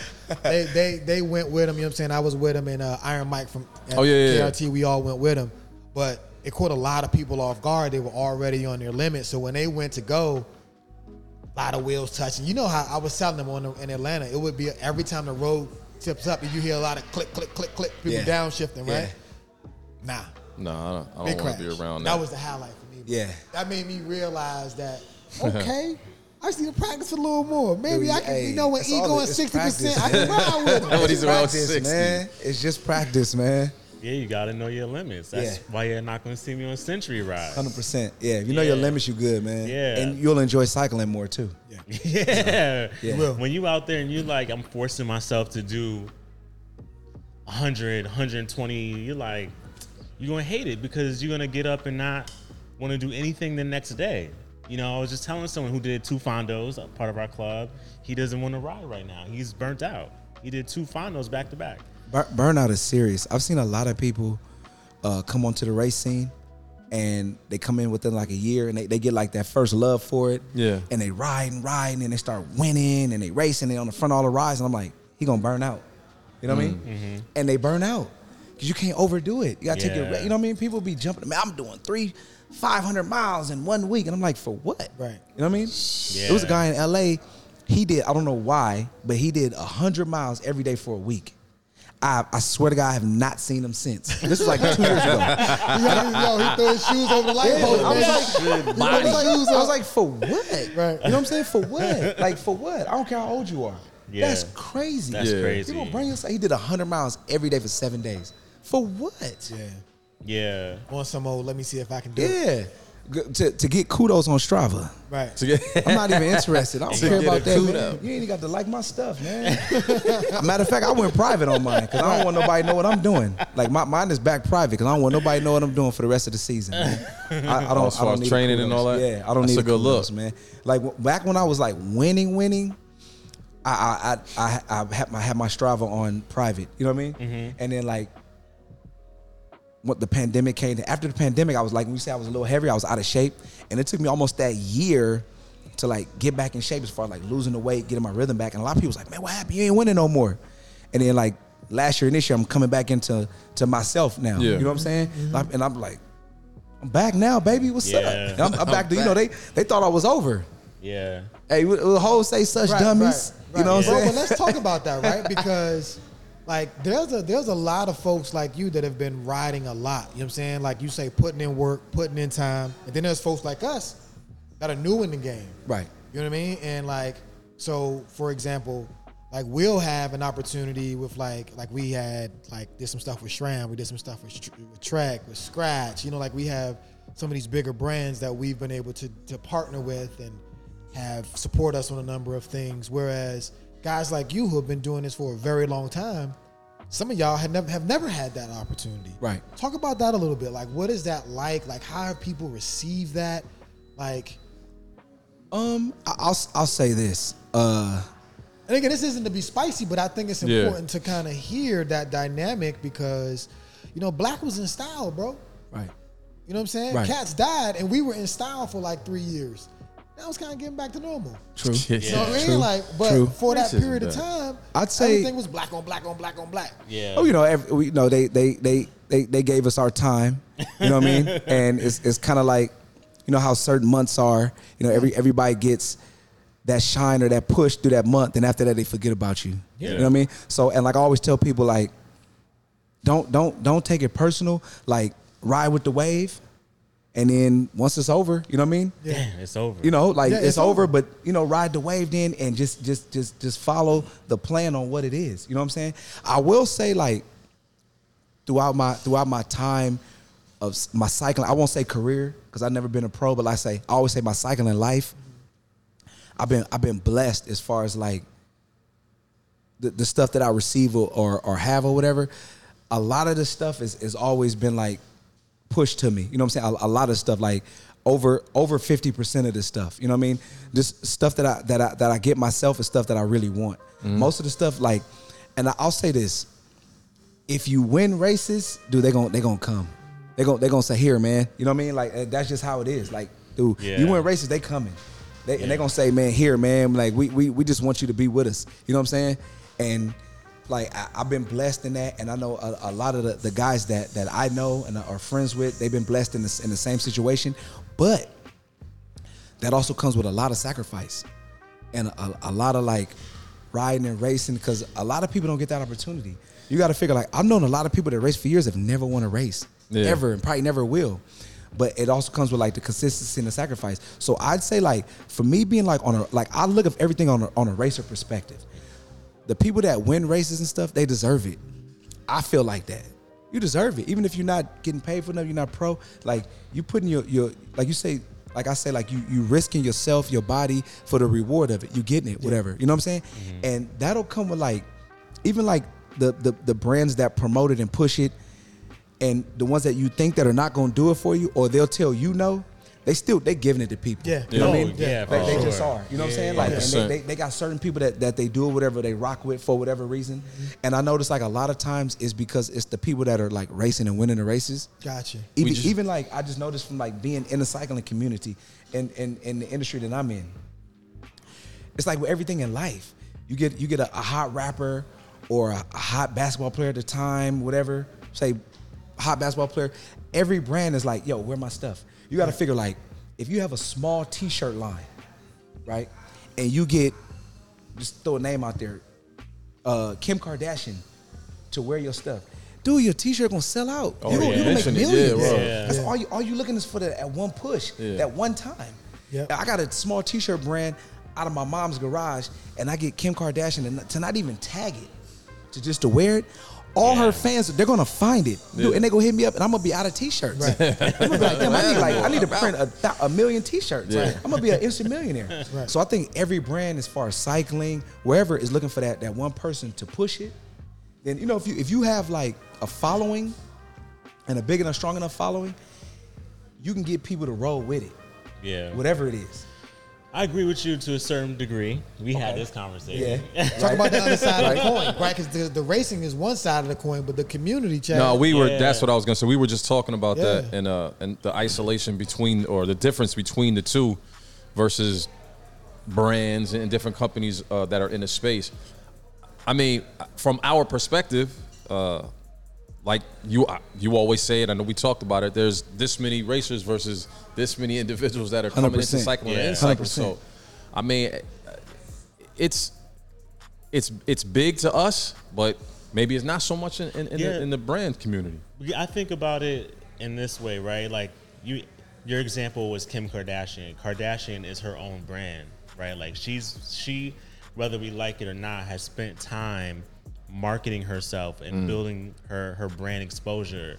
They they they went with him, you know what I'm saying? I was with him and uh, Iron Mike from Oh, yeah, yeah, yeah. KRT, we all went with him. But it caught a lot of people off guard. They were already on their limit. So when they went to go, a lot of wheels touching. You know how I was telling them on the, in Atlanta, it would be every time the road tips up, you hear a lot of click, click, click, click, people Yeah. downshifting, right? Nah, No, I don't, I don't want crash. to be around that. that. was the highlight for me. bro. Yeah. that made me realize that okay. I just need to practice a little more. Maybe Dude, I can, hey, you know, when that's E all going sixty percent, I can ride with him. When he's around practice, 60. man. It's just practice, man. Yeah, you gotta know your limits. That's Yeah. why you're not gonna see me on Century Ride. Hundred percent. Yeah. If you know your limits, you good, man. Yeah. And you'll enjoy cycling more too. Yeah. Yeah. Yeah. will. When you out there and you like, I'm forcing myself to do 100, 120, you're like, you're gonna hate it because you're gonna get up and not want to do anything the next day. You know, I was just telling someone who did two fondos, a part of our club. He doesn't want to ride right now. He's burnt out. He did two fondos back to back. Burnout is serious. I've seen a lot of people uh, come onto the race scene and they come in within like a year and they, they get like that first love for it. Yeah. And they ride and ride and they start winning and they race and they on the front of all the rides. And I'm like, he gonna burn out. You know what I mean? And they burn out because you can't overdo it. You gotta take your, Yeah. you know what I mean? People be jumping. Man, I'm doing three, 500 miles in one week. And I'm like, for what? Right. You know what I mean? Yeah. There was a guy in LA. He did, I don't know why, but he did 100 miles every day for a week. I, I swear to God, I have not seen him since. This was like two years ago. Yo, yo, he threw his shoes over the light Yeah, post. I was like, I was like, I was like, for what? Right. You know what I'm saying? For what? Like, for what? I don't care how old you are. Yeah. That's crazy. That's Yeah. crazy. You don't bring yourself. He did 100 miles every day for seven days. For what? yeah. Yeah. On some old, let me see if I can do it. Yeah. g- to, to get kudos on Strava. Right. To get- I'm not even interested. I don't To care get about that. kudo. Man. You ain't even got to like my stuff, man. Matter of fact, I went private on mine because I don't want nobody to know what I'm doing. Like my mine is back private because I don't want nobody to know what I'm doing for the rest of the season. Man. I, I don't. As I far don't as need training and kudos. all that? Yeah, I don't That's need a good kudos, look. man. Like w- back when I was like winning, winning. I I I I, I had my had my Strava on private. You know what I mean? Mm-hmm. And then like what the pandemic came. After the pandemic, I was like, when you say I was a little heavier, I was out of shape, and it took me almost that year to like get back in shape as far as like losing the weight, getting my rhythm back. And a lot of people was like, man, what happened? You ain't winning no more. And then like last year and this year, I'm coming back into to myself now. Yeah. You know what I'm saying? Mm-hmm. Like, And I'm like, I'm back now, baby. What's Yeah. up? And I'm, I'm back to you know they they thought I was over. Yeah. Hey, the whole say such Right, dummies. right, You know what. I'm Bro, saying? But let's talk about that, right? Because like there's a there's a lot of folks like you that have been riding a lot. You know what I'm saying? Like you say, putting in work, putting in time, and then there's folks like us that are new in the game. Right. You know what I mean? And like, so for example, like we'll have an opportunity with like, like we had like did some stuff with SRAM, we did some stuff with, with Trek, with Scratch. You know, like we have some of these bigger brands that we've been able to to partner with and have support us on a number of things. Whereas guys like you who have been doing this for a very long time, some of y'all had never have never had that opportunity. Right. Talk about that a little bit. Like, what is that like? Like, how have people received that? Like, Um, I- I'll I'll say this. Uh, And again, this isn't to be spicy, but I think it's Yeah. important to kind of hear that dynamic because, you know, Black was in style, bro. right. You know what I'm saying? Right. Cats died, and we were in style for like three years. Now it's kind of getting back to normal. True. You know what I mean? True. Like, but True. for that Racism period of died. time, I'd say- everything was black on black on black on black. Yeah. Oh, you know, every, we, you know, they, they, they, they, they gave us our time. You know what I mean? And it's, it's kind of like, you know how certain months are. You know, every everybody gets that shine or that push through that month, and after that they forget about you. Yeah. You know what I mean? So, and like I always tell people, like, don't don't don't take it personal. Like, ride with the wave, and then once it's over, you know what I mean? Damn, it's over. You know, like Yeah, it's, it's over, over. but you know, ride the wave then and just just just just follow the plan on what it is. You know what I'm saying? I will say like throughout my throughout my time of my cycling, I won't say career because I've never been a pro, but like I say, I always say my cycling life. I've been I've been blessed as far as like the, the stuff that I receive or, or or have or whatever. A lot of this stuff is has always been like pushed to me. You know what I'm saying? A, a lot of stuff like over over 50% of this stuff. You know what I mean? This stuff that I that I that I get myself is stuff that I really want. Mm-hmm. Most of the stuff like and I'll say this. If you win races, dude, they gon' they gonna come. They gon' they gonna say here, man. You know what I mean? Like that's just how it is. Like, dude, Yeah. you win races, they coming. They, And they gonna say, man, here, man. Like we, we we just want you to be with us. You know what I'm saying? And like I, I've been blessed in that, and I know a, a lot of the, the guys that that I know and are friends with, they've been blessed in the in the same situation. But that also comes with a lot of sacrifice and a, a lot of like riding and racing because a lot of people don't get that opportunity. You got to figure like I've known a lot of people that race for years have never won a race Yeah. ever and probably never will. But it also comes with like the consistency and the sacrifice. So I'd say like for me being like on a like I look at everything on a, on a racer perspective. The people that win races and stuff, they deserve it. I feel like that. You deserve it, even if you're not getting paid for enough. You're not pro. Like you putting your your like you say, like I say, like you you risking yourself, your body for the reward of it. You getting it, whatever. You know what I'm saying? Mm-hmm. And that'll come with like, even like the the the brands that promote it and push it, and the ones that you think that are not going to do it for you, or they'll tell you no. They still they giving it to people. Yeah. you know what I Oh, mean? yeah, they, for they just are. You know what I'm saying? Like, and they, they, they got certain people that, that they do whatever they rock with for whatever reason. And I notice like a lot of times it's because it's the people that are like racing and winning the races. Gotcha. Even, just- even like I just noticed from like being in the cycling community and in, in the industry that I'm in. It's like with everything in life. You get you get a, a hot rapper or a, a hot basketball player at the time, whatever. Say hot basketball player. Every brand is like, yo, where my stuff? You got to figure like if you have a small T-shirt line, right, and you get just throw a name out there, uh, Kim Kardashian to wear your stuff. Dude, your T-shirt gonna sell out. Oh, you gonna, yeah. you gonna make Mention it. Yeah, millions. bro. Yeah. That's all you all you looking is for that at one push, Yeah. that one time. Yep. I got a small T-shirt brand out of my mom's garage, and I get Kim Kardashian and to not even tag it, to just to wear it. All Yeah. her fans, they're gonna find it, Dude, and they gonna hit me up, and I'm gonna be out of t-shirts. I'm gonna be like, damn, I need like I need to print a, a million t-shirts. Yeah. I'm gonna be an instant millionaire. Right. So I think every brand, as far as cycling, wherever, is looking for that that one person to push it. Then you know if you if you have like a following and a big enough, strong enough following, you can get people to roll with it, Yeah. whatever it is. I agree with you to a certain degree. We had this conversation. Talk about the other side of the coin, right? Because the, the racing is one side of the coin, but the community chat. No, we were. Yeah. That's what I was gonna say. We were just talking about that Yeah. and uh and the isolation between or the difference between the two versus brands and different companies uh, that are in the space. I mean, from our perspective, uh, like you uh, you always say it. I know we talked about it. There's this many racers versus this many individuals that are coming into 100%. cycling Yeah. and cycling. So, I mean, it's it's it's big to us, but maybe it's not so much in, in, in, Yeah. the, in the brand community. I think about it in this way, right? Like you, your example was Kim Kardashian. Kardashian is her own brand, right? Like she's she, whether we like it or not, has spent time marketing herself and mm. building her her brand exposure.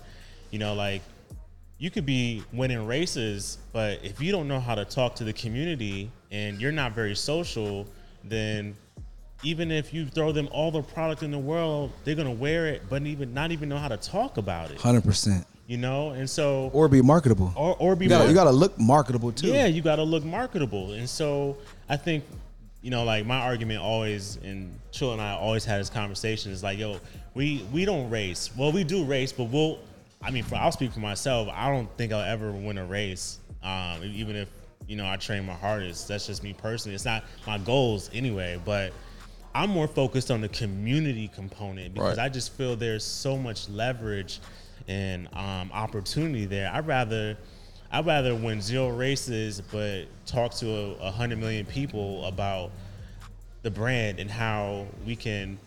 You know, like you could be winning races, but if you don't know how to talk to the community and you're not very social, then even if you throw them all the product in the world, they're gonna wear it, but even not even know how to talk about it. Hundred percent, You know, and so or be marketable. or or be you gotta, mar- you gotta look marketable too. yeah, you got to look marketable. And so I think, you know, like my argument always, and Chill and I always had this conversation is like, yo, we we don't race. Well, we do race, but we'll. I mean, for I'll speak for myself. I don't think I'll ever win a race, um, even if you know I train my hardest. That's just me personally. It's not my goals anyway, but. I'm more focused on the community component because Right. I just feel there's so much leverage and um, opportunity there. I'd rather I'd rather win zero races, but talk to a, a hundred million people about the brand and how we can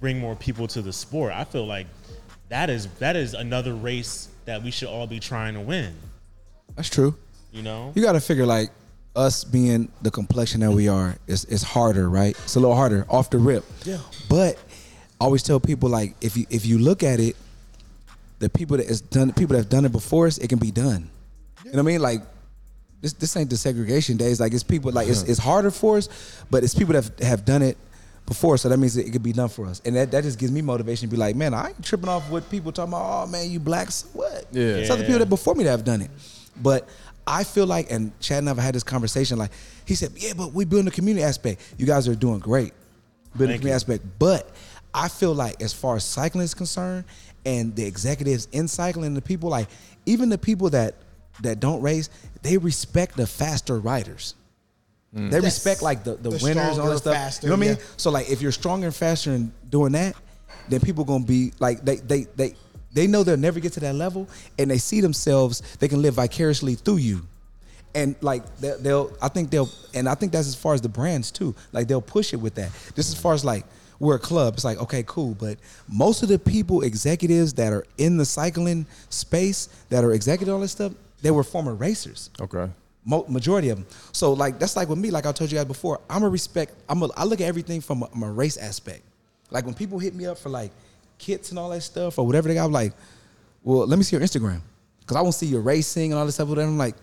bring more people to the sport. I feel like that is that is another race that we should all be trying to win. that's true. You know? You got to figure like us being the complexion that we are, it's, it's harder, right? It's a little harder off the rip. Yeah. But I always tell people like if you if you look at it, the people that has done people that have done it before us, it can be done. You know what I mean? Like this this ain't the segregation days. Like it's people like it's, uh-huh. it's harder for us, but it's people that have, have done it before. So that means it, it could be done for us, and that, that just gives me motivation to be like, man, I ain't tripping off what people talking about. Oh man, you black, so what? Yeah. it's other people that before me that have done it, but. I feel like, and Chad and I've had this conversation. Like he said, "Yeah, but we building the community aspect. You guys are doing great, building the community you. aspect. But I feel like, as far as cycling is concerned, and the executives in cycling, the people like, even the people that that don't race, they respect the faster riders. Mm. They Yes. respect like the, the, The winners and all that stuff. faster, you know what I mean? yeah. So like, if you're stronger and faster in doing that, then people gonna be like they they they they know they'll never get to that level, and they see themselves they can live vicariously through you, and like they'll, they'll I think they'll and I think that's as far as the brands too. Like they'll push it with that. Just as far as like we're a club, it's like okay, cool, but most of the people executives that are in the cycling space that are executive all this stuff, they were former racers Okay. mo- majority of them. So like that's like with me, like I told you guys before, I'm a respect. I'm a I look at everything from a, from a race aspect. Like when people hit me up for like kits and all that stuff or whatever they got, I'm like, well, let me see your Instagram because I want to see your racing and all this stuff. Whatever. I'm like,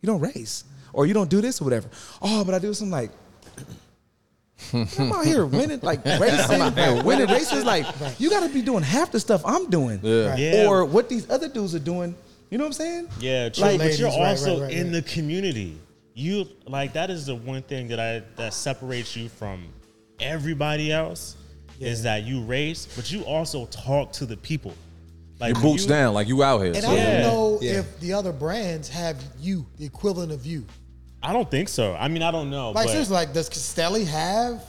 you don't race or you don't do this or whatever. Oh, but I do some like. I'm out here winning, like racing, winning races. Like you got to be doing half the stuff I'm doing, Yeah. Right. Yeah. or what these other dudes are doing. You know what I'm saying? Yeah, true. Like, but you're ladies, right, also right, right, in right. the community. You like that is the one thing that I that separates you from everybody else is that you race, but you also talk to the people. Like Your boots you- down, like you out here. And so- I don't know Yeah. if the other brands have you, the equivalent of you. I don't think so. I mean, I don't know. Like but seriously, like does Castelli have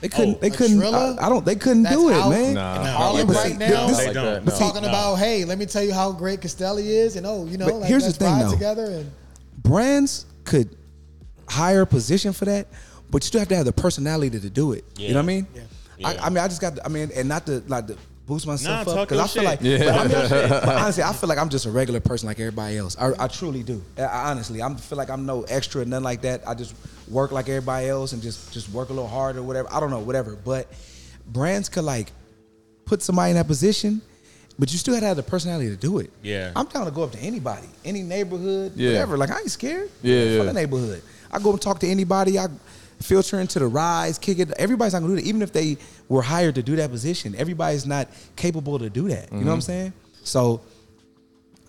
They couldn't. Oh, they a couldn't. Trilla I, I don't. They couldn't that's do it, out man. Nah. in Yeah, Harlem but right see, now? this- they like don't. that, no. no. talking No. about, hey, let me tell you how great Castelli is, and oh, you know, But like, here's the let's thing, ride though. together. And Brands could hire a position for that, but you still have to have the personality to do it. You know what I mean? Yeah. Yeah. I, I mean, I just got. To, I mean, and not to like to boost myself Nah, up talk because your I feel shit. like. Yeah. But, I mean, but honestly, I feel like I'm just a regular person like everybody else. I, I truly do. I, I honestly, I feel like I'm no extra, nothing like that. I just work like everybody else and just just work a little harder, whatever. I don't know, whatever. But brands could like put somebody in that position, but you still had to have the personality to do it. Yeah. I'm down to go up to anybody, any neighborhood, Yeah. whatever. Like I ain't scared. Yeah, yeah. the neighborhood. I go and talk to anybody. I filter into the rise, kick it. Everybody's not gonna do that. Even if they were hired to do that position, everybody's not capable to do that. You know what I'm Mm-hmm. saying? So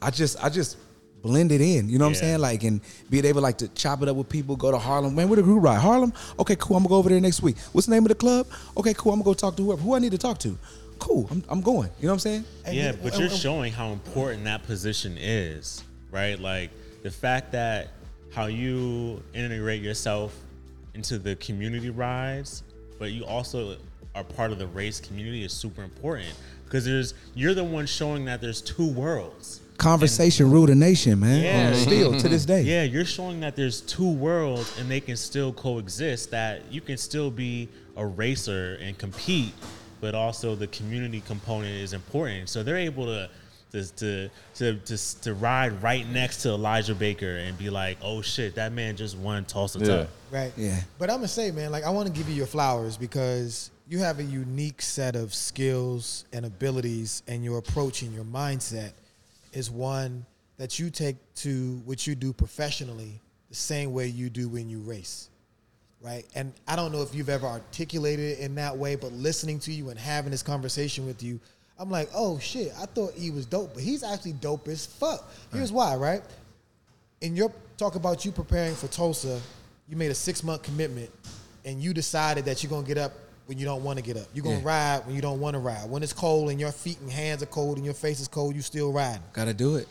I just I just blended in. You know what I'm saying? Like and being able like to chop it up with people, go to Harlem. Man, where the group ride? Harlem? Okay, cool. I'm gonna go over there next week. What's the name of the club? Okay, cool. I'm gonna go talk to whoever. Who I need to talk to? Cool. I'm, I'm going. You know what I'm saying? And yeah, but and- you're and- showing how important that position is, right? Like the fact that how you integrate yourself into the community rides, but you also are part of the race community is super important because there's you're the one showing that there's two worlds. Conversation rule the nation, man. Yeah. Mm-hmm. Still to this day. Yeah, you're showing that there's two worlds and they can still coexist. That you can still be a racer and compete, but also the community component is important. So they're able to to to to to, to ride right next to Elijah Baker and be like, "Oh shit, that man just won Tulsa Yeah. Tough." Right. Yeah. But I'm gonna say, man, like I want to give you your flowers because you have a unique set of skills and abilities, and your approach and your mindset is one that you take to what you do professionally the same way you do when you race. Right. And I don't know if you've ever articulated it in that way, but listening to you and having this conversation with you, I'm like, oh shit, I thought he was dope, but he's actually dope as fuck. Here's why, right? in your talk about you preparing for Tulsa, you made a six month commitment, and you decided that you're gonna get up when you don't want to get up. You're gonna Yeah. ride when you don't want to ride. When it's cold and your feet and hands are cold and your face is cold, you still riding. Gotta do it.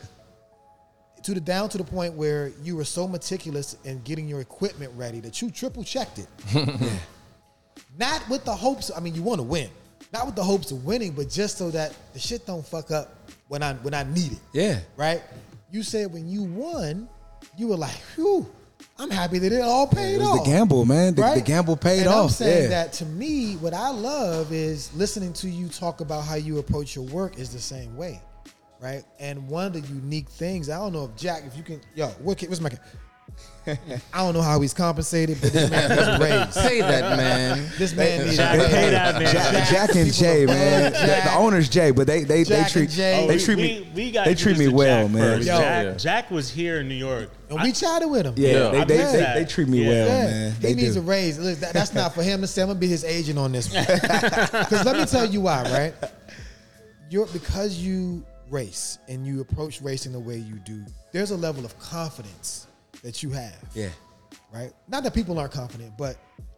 To the down to the point where you were so meticulous in getting your equipment ready that you triple checked it. Not with the hopes. I mean, you want to win. Not with the hopes of winning, but just so that the shit don't fuck up when I when I need it Yeah. right? You said when you won, you were like, "Whew, I'm happy that it all paid It was off." the gamble, man. The, the gamble paid and off. I'm saying yeah. that to me, what I love is listening to you talk about how you approach your work is the same way, right? And one of the unique things, I don't know if Jack, if you can, yo, what, what's my kid? I don't know how he's compensated, but this man needs a raise. Say that, man. This man needs Jack, a raise. pay that man. Jack, Jack and Jay, man. The, Jack. the owner's Jay, but they they, they treat Jay. they oh, we, treat we, me we got they treat me introduced well, Jack man. Yo. Jack, Yeah. Jack was here in New York. And we chatted with him. Yeah, Yeah. they, they, they, they treat me Yeah. well, Yeah, man. he needs do. a raise. Look, that- that's not for him to say. I'm gonna be his agent on this one. Because let me tell you why, right? You're because you race and you approach racing the way you do. There's a level of confidence that you have, Yeah, right? Not that people aren't confident, but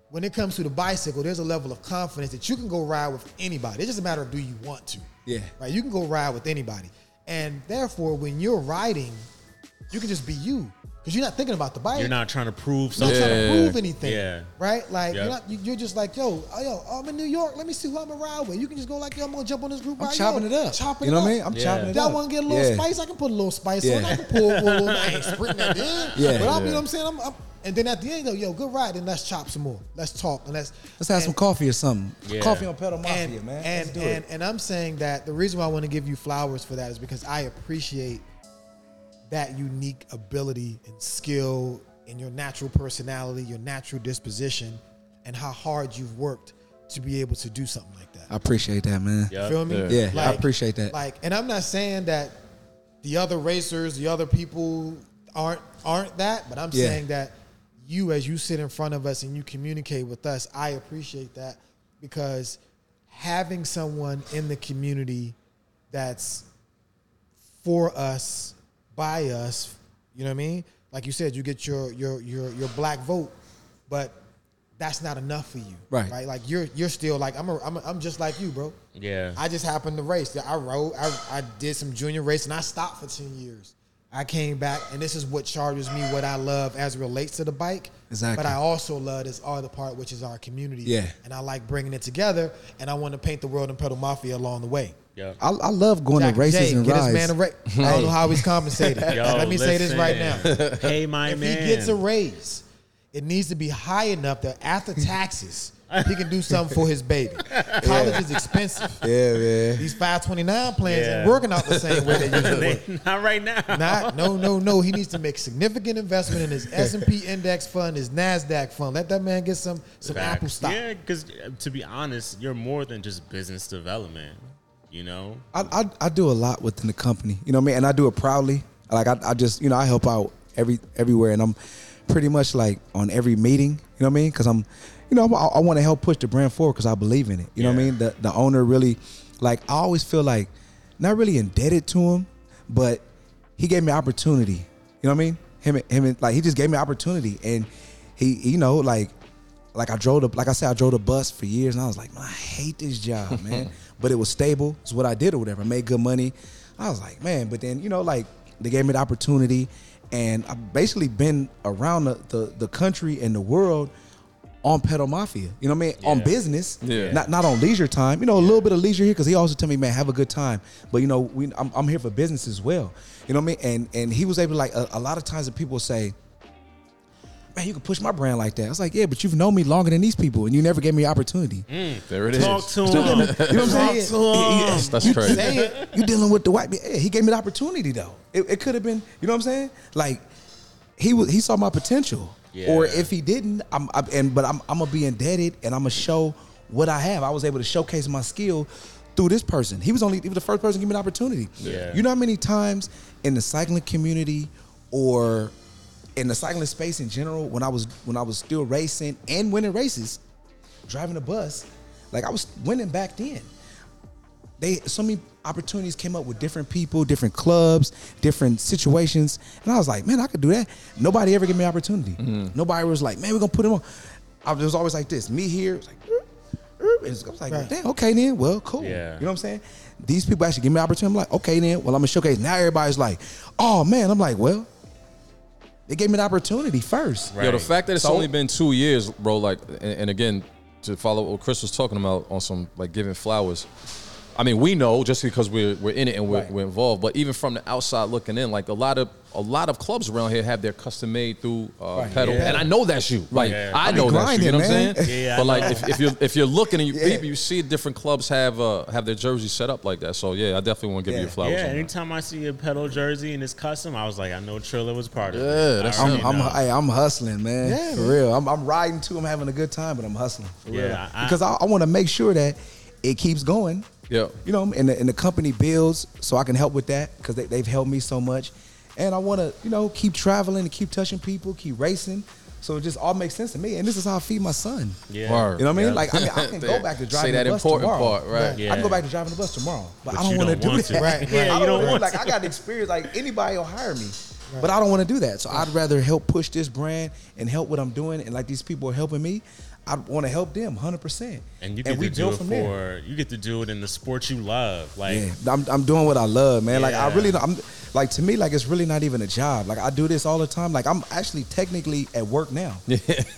when it comes to the bicycle, there's a level of confidence that you can go ride with anybody. It's just a matter of do you want to. Yeah. Right. You can go ride with anybody, and therefore, when you're riding, you can just be you because you're not thinking about the bike. You're not trying to prove You're not something. trying to prove anything. Yeah. Right? Like Yeah. you're not you- you're just like, yo, oh, yo, I'm in New York. Let me see who I'm gonna ride with. You can just go like, yo, I'm gonna jump on this group I'm ride. chopping yo, it up. Chopping you know it what I up. mean? I'm Yeah. chopping it Y'all up. want to get a little Yeah. spice? I can put a little spice Yeah. on. I can pull a little. I ain't sprinting at the end. Yeah. But I'm, you know what I'm saying? I'm, I'm, and then at the end, though, yo, good ride. And let's chop some more. Let's talk and let's Let's have some coffee or something. Yeah. Coffee on Pedal Mafia, and, man. And Let's do and, it. and I'm saying that the reason why I want to give you flowers for that is because I appreciate that unique ability and skill and your natural personality, your natural disposition, and how hard you've worked to be able to do something like that. I appreciate that, man. Yep. Feel me? Yeah. Yeah, I appreciate that. Like, and I'm not saying that the other racers, the other people aren't aren't that, but I'm Yeah. saying that you, as you sit in front of us and you communicate with us, I appreciate that because having someone in the community that's for us, by us, you know what I mean? Like you said, you get your your your your black vote, but that's not enough for you, Right. Right? Like you're you're still like I'm a, I'm a, I'm just like you, bro. Yeah. I just happened to race. I rode. I, I did some junior race, and I stopped for ten years. I came back, and this is what charges me what I love as it relates to the bike. Exactly. But I also love this other part, which is our community. Yeah. And I like bringing it together, and I want to paint the world and pedal mafia along the way. Yep. I, I love going Jack to races Jay, and get rides. this man a raise. I don't know how he's compensated. Yo, Let me say this right now. Hey, my if man. If he gets a raise, it needs to be high enough that after taxes, he can do something for his baby. College is expensive. Yeah, man. These 529 plans Yeah. ain't working out the same way they used to work. Not right now. Not, no, no, no. He needs to make significant investment in his S and P index fund, his Nasdaq fund. Let that man get some some Facts. Apple stock. Yeah, because uh, to be honest, you're more than just business development. You know, I, I I do a lot within the company, you know what I mean, and I do it proudly. Like I, I just you know I help out every everywhere, and I'm pretty much like on every meeting, you know what I mean, because I'm, you know, I, I want to help push the brand forward because I believe in it. You know what I mean? The the owner really, like I always feel like not really indebted to him, but he gave me opportunity. You know what I mean? Him and- him and, like he just gave me opportunity, and he you know like like I drove the like I said I drove the bus for years and I was like man I hate this job man but it was stable. It's what I did or whatever. I made good money. I was like man but then you know like they gave me the opportunity. And I've basically been around the the, the country and the world on pedal mafia. You know what I mean? On business. Yeah. not not on leisure time. You know a little bit of leisure here because he also tell me man have a good time. But you know we I'm, I'm here for business as well. You know what I mean? And and he was able to like a, a lot of times that people say man, you can push my brand like that. I was like, yeah, but you've known me longer than these people, and you never gave me an opportunity. Mm, there it is. talk to him. You know what I'm saying? to him. That's you, crazy. Say it, you dealing with the white. Yeah, he gave me the opportunity though. It, it could have been. You know what I'm saying? Like he was. He saw my potential. Yeah. Or if he didn't, I'm, I'm and but I'm I'm gonna be indebted, and I'm gonna show what I have. I was able to showcase my skill through this person. He was only he was the first person to give me the opportunity. Yeah. You know how many times in the cycling community or in the cycling space in general, when I was when I was still racing and winning races, driving a bus, like I was winning back then they so many opportunities came up with different people, different clubs, different situations, and I was like, man, I could do that. Nobody ever gave me an opportunity. Mm-hmm. Nobody was like, man, we're gonna put him on. I was, it was always like this. Me here, it was like, and I was like, Right. damn, okay then, well, cool. Yeah. You know what I'm saying? These people actually give me an opportunity. I'm like, okay then, well, I'm gonna showcase. Now everybody's like, oh man, I'm like, well, they gave me the opportunity first. Right. Yo, the fact that it's So- only been two years, bro. Like, and, and again, to follow what Chris was talking about on some like giving flowers. I mean, we know just because we're we're in it and we're, Right. we're involved, but even from the outside looking in, like a lot of a lot of clubs around here have their custom made through uh, Right. pedal, Yeah. and I know that's you. Like Yeah. I I be know that's you. You know what I'm saying? Yeah, yeah, but like if, if you're if you're looking and you Yeah. maybe you see different clubs have uh have their jerseys set up like that. So yeah, I definitely want to give Yeah. you flowers. Yeah, on that. anytime I see a pedal jersey and it's custom, I was like, I know Trilla was part of it. Yeah, that's I I'm, I'm, hey, I'm hustling, man. Yeah, for real. I'm, I'm riding too. I'm having a good time, but I'm hustling. For real. Yeah, I- because I, I want to make sure that it keeps going. Yeah. You know, and the, and the company builds, so I can help with that because they, they've helped me so much, and I want to, you know, keep traveling and keep touching people, keep racing. So it just all makes sense to me, and this is how I feed my son. yeah. Word. You know what I mean? Yeah. Like I mean, I can go back to Say driving that the bus important tomorrow. part, right? Yeah. I Yeah. can go back to driving the bus tomorrow, but, But I don't want to don't do want that. to. Right, Yeah, right. I you don't wanna- want like to. I got experience. Like anybody will hire me, but I don't want to do that. So I'd rather help push this brand and help what I'm doing. And like these people are helping me, I want to help them 100. percent And you get we to do it from for there. you get to do it in the sport you love. Like Yeah, I'm, I'm doing what I love, man. Like I really, I'm like to me, like it's really not even a job. Like I do this all the time. Like I'm actually technically at work now.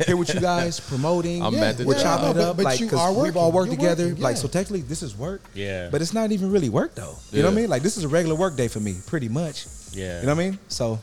Here with you guys promoting. I'm Yeah, at the we're job. chopping it up. but like you 'cause are we've all working. worked You're together. working, Like so, technically, this is work. Yeah. but it's not even really work though. You know what I mean? Like this is a regular work day for me, pretty much. Yeah. You know what I mean? So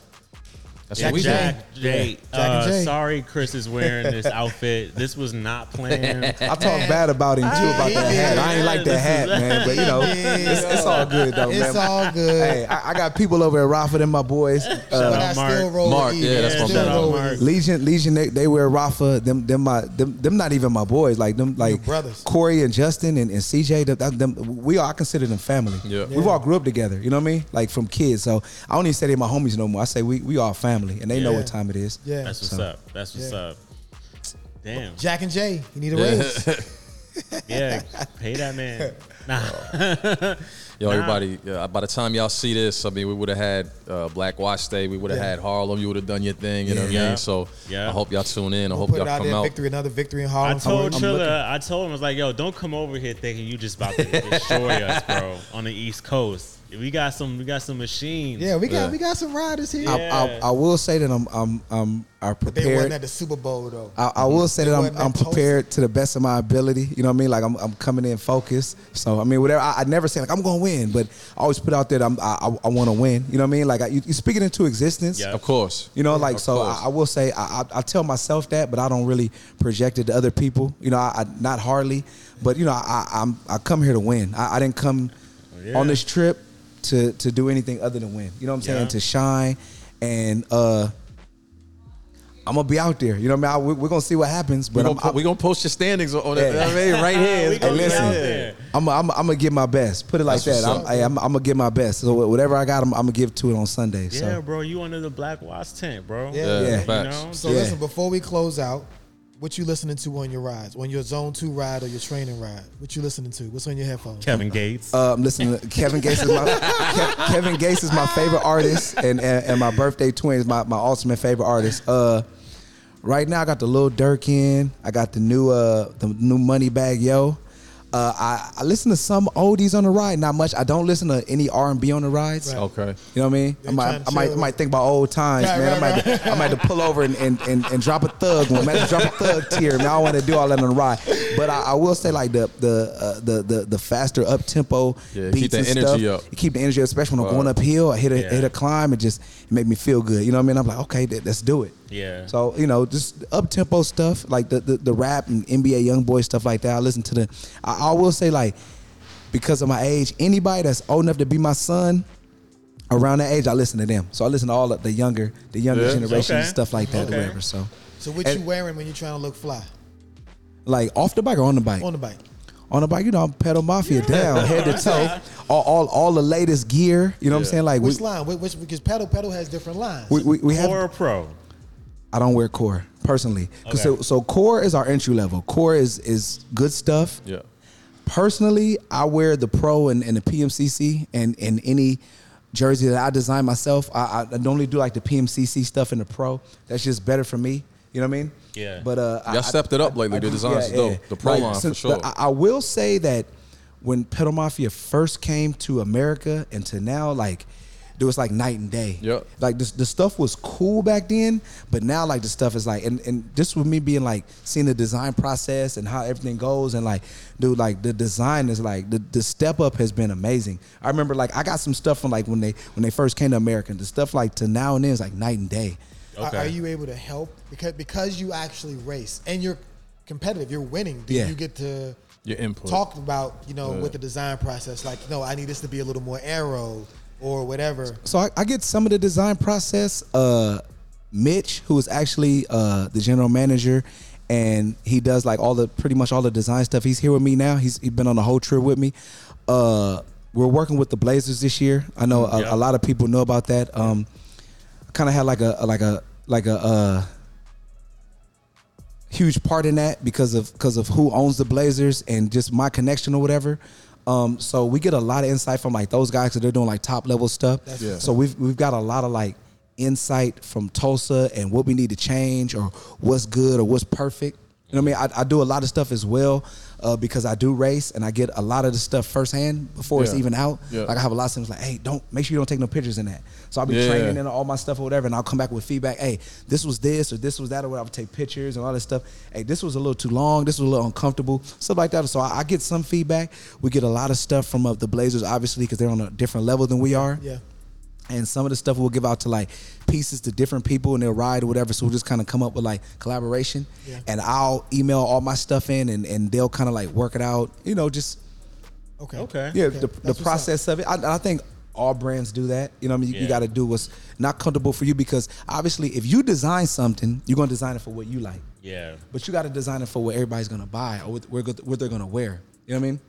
That's Yeah, what we do. Jack, Jay, Jack and uh, Jay. sorry Chris is wearing this outfit. This was not planned. I talk bad about him too about that hat. I ain't like that hat, man. But you know, it's, it's all good though, man. It's man. all good. Hey, I, I got people over at Rapha and my boys. but Uh, I out, Mark. still roll Mark, with E. yeah, that's my still man. Shout out, roll with Mark. E. Legion, Legion, they, they wear Rapha. Them, them, my, them, them, not even my boys. Like them, like brothers. Corey and Justin and, and CJ. Them, them, we all, I consider them family. Yeah. we've all grew up together. You know what I mean? Like from kids. So I don't even say they my homies no more. I say we, we all family, and they know Yeah. what time it is. Yeah. That's what's So- up. That's what's Yeah. up. Damn. Jack and Jay, you need a raise. Yeah. Pay that man. Nah. Yo, Nah. everybody, yeah, by the time y'all see this, I mean, we would have had uh, Black Watts Day. We would have Yeah. had Harlem. You would have done your thing. You know what I Yeah. mean? So Yeah. I hope y'all tune in. I We'll hope put y'all it out come there. out. Victory, another victory in I Harlem. told I'm Trilla, looking- I told him, I was like, yo, don't come over here thinking you just about to destroy us, bro, on the East Coast. We got some we got some machines. yeah, we got Yeah. we got some riders here. I, Yeah. I, I will say that I'm, I'm, I'm, are They wasn't prepared. at the Super Bowl though. I, I will say They that I'm, I'm that toast. prepared to the best of my ability. You know what I mean? Like I'm, I'm coming in focused. So I mean, whatever. I, I never say like I'm going to win, but I always put out there that I'm, I, I, I want to win. You know what I mean? Like I, you, you speak it into existence. Yeah. Of course. You know, like Of so. I, I will say I, I, I tell myself that, but I don't really project it to other people. You know, I, I not hardly, but you know, I, I'm I come here to win. I, I didn't come oh, yeah. on this trip to to do anything other than win. You know what I'm saying? Yeah. To shine, and uh, I'm gonna be out there. You know what I mean? I, we, we're gonna see what happens. But We're I'm, gonna, po- we gonna post your standings on it. Yeah. You I mean? Right here. We gonna gonna be be listen. out there. there. I'm, I'm, I'm gonna give my best. Put it like That's that. I'm. I, I'm, I'm gonna give my best. So whatever I got, I'm, I'm gonna give to it on Sunday. Yeah, So bro, you under the Black Watts tent, bro. Yeah. Yeah, Yeah. You facts. know? So Yeah. listen, before we close out, what you listening to on your rides? On your zone two ride or your training ride? What you listening to? What's on your headphones? Kevin Gates. uh, I'm listening to Kevin Gates is my Kev- Kevin Gates is my favorite artist, and, and and my birthday twin is my my ultimate favorite artist. Uh, right now I got the Lil Durk in. I got the new uh the new Moneybagg Yo. Uh, I, I listen to some oldies on the ride, not much. I don't listen to any R and B on the rides. Right. Okay. You know what I mean? I They might, trying to I might, I might think about old times, Right, man. right, I might, I might have to pull over and, and, and, and drop a thug one. Man, drop a thug tear. Man, I want to do all that on the ride. But I, I will say, like the the uh, the, the the faster up tempo Yeah, beats keep the and energy stuff. up. You keep the energy, up, especially when I'm Wow. going uphill. I hit a Yeah. hit a climb. It just it make me feel good. You know what I mean? I'm like, okay, th- let's do it. Yeah. So you know, just up tempo stuff like the, the the rap and NBA YoungBoy stuff like that. I listen to the. I, I will say like because of my age, anybody that's old enough to be my son. Around that age, I listen to them. So I listen to all of the younger, the younger Yeah. generation Okay. stuff like that, Okay. or whatever. So, So what And- you wearing when you're trying to look fly like off the bike or on the bike? on the bike? on the bike, you know, I'm pedal mafia down, head to toe, all, all all the latest gear. You know what I'm saying? Like we, Which line? Which, which because pedal pedal has different lines. we, we, we have or pro. I don't wear core personally. 'Cause Okay. So, so core is our entry level. Core is is good stuff. Yeah. Personally, I wear the pro and, and the PMCC and, and any jersey that I design myself. I, I normally do like the PMCC stuff in the pro. That's just better for me. You know what I mean? Yeah. But uh, Y'all stepped it up lately. The designs is dope. The Pro line, for sure. but I, I will say that when Pedal Mafia first came to America and to now, like it was like night and day. Yep. Like the, the stuff was cool back then, but now like the stuff is like, and, and just with me being like seeing the design process and how everything goes, and like, dude, like the design is like the, the step up has been amazing. I remember like I got some stuff from like when they when they first came to America. The stuff like to now and then is like night and day. Are- Okay. Are, you able to help because because you actually race and you're competitive, you're winning? Do Yeah. you get to Your input. talk about you know Yeah. with the design process? Like, no, I need this to be a little more aero or whatever. So I, I get some of the design process. Uh, Mitch, who is actually uh, the general manager, and he does like all the pretty much all the design stuff. He's here with me now. He's, he's been on the whole trip with me. Uh, we're working with the Blazers this year. I know a, Yeah. a lot of people know about that. Um, I kind of had like a like a like a uh, huge part in that because of because of who owns the Blazers and just my connection or whatever. Um, so we get a lot of insight from like those guys because they're doing like top level stuff. Yeah. So we've we've got a lot of like insight from Tulsa and what we need to change or what's good or what's perfect. You know what I mean? I, I do a lot of stuff as well uh, because I do race and I get a lot of the stuff firsthand before it's even out. Yeah. Like I have a lot of things like, hey, don't make sure you don't take no pictures in that. So I'll be Yeah. training in all my stuff or whatever, and I'll come back with feedback. Hey, this was this or this was that or whatever. I'll take pictures and all this stuff. Hey, this was a little too long. This was a little uncomfortable. Stuff like that. So I, I get some feedback. We get a lot of stuff from uh, the Blazers, obviously, because they're on a different level than we are Yeah. And some of the stuff we'll give out to like pieces to different people and they'll ride or whatever. So we'll just kind of come up with like collaboration, Yeah. and I'll email all my stuff in, and, and they'll kind of like work it out. You know, just Okay. Okay. yeah, Okay. the, the process of it. I, I think all brands do that. You know, what I mean, you, you got to do what's not comfortable for you because obviously, if you design something, you're gonna design it for what you like. Yeah. But you got to design it for what everybody's gonna buy or what, what what they're gonna wear. You know what I mean?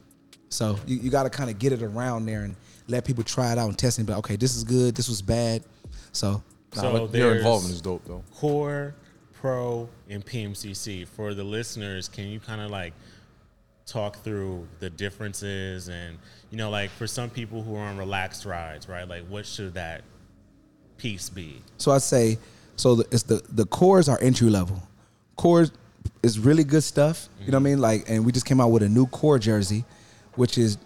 So you, you got to kind of get it around there and let people try it out and test it. But okay, this is good. This was bad. So So Nah, but your involvement is dope though. Core, Pro, and PMCC. For the listeners, can you kind of like talk through the differences and you know, like for some people who are on relaxed rides, right? Like, what should that piece be? So I say, so the, it's the the core is our entry level. Core is really good stuff. You know what I mm-hmm. mean? Like, and we just came out with a new core jersey, which is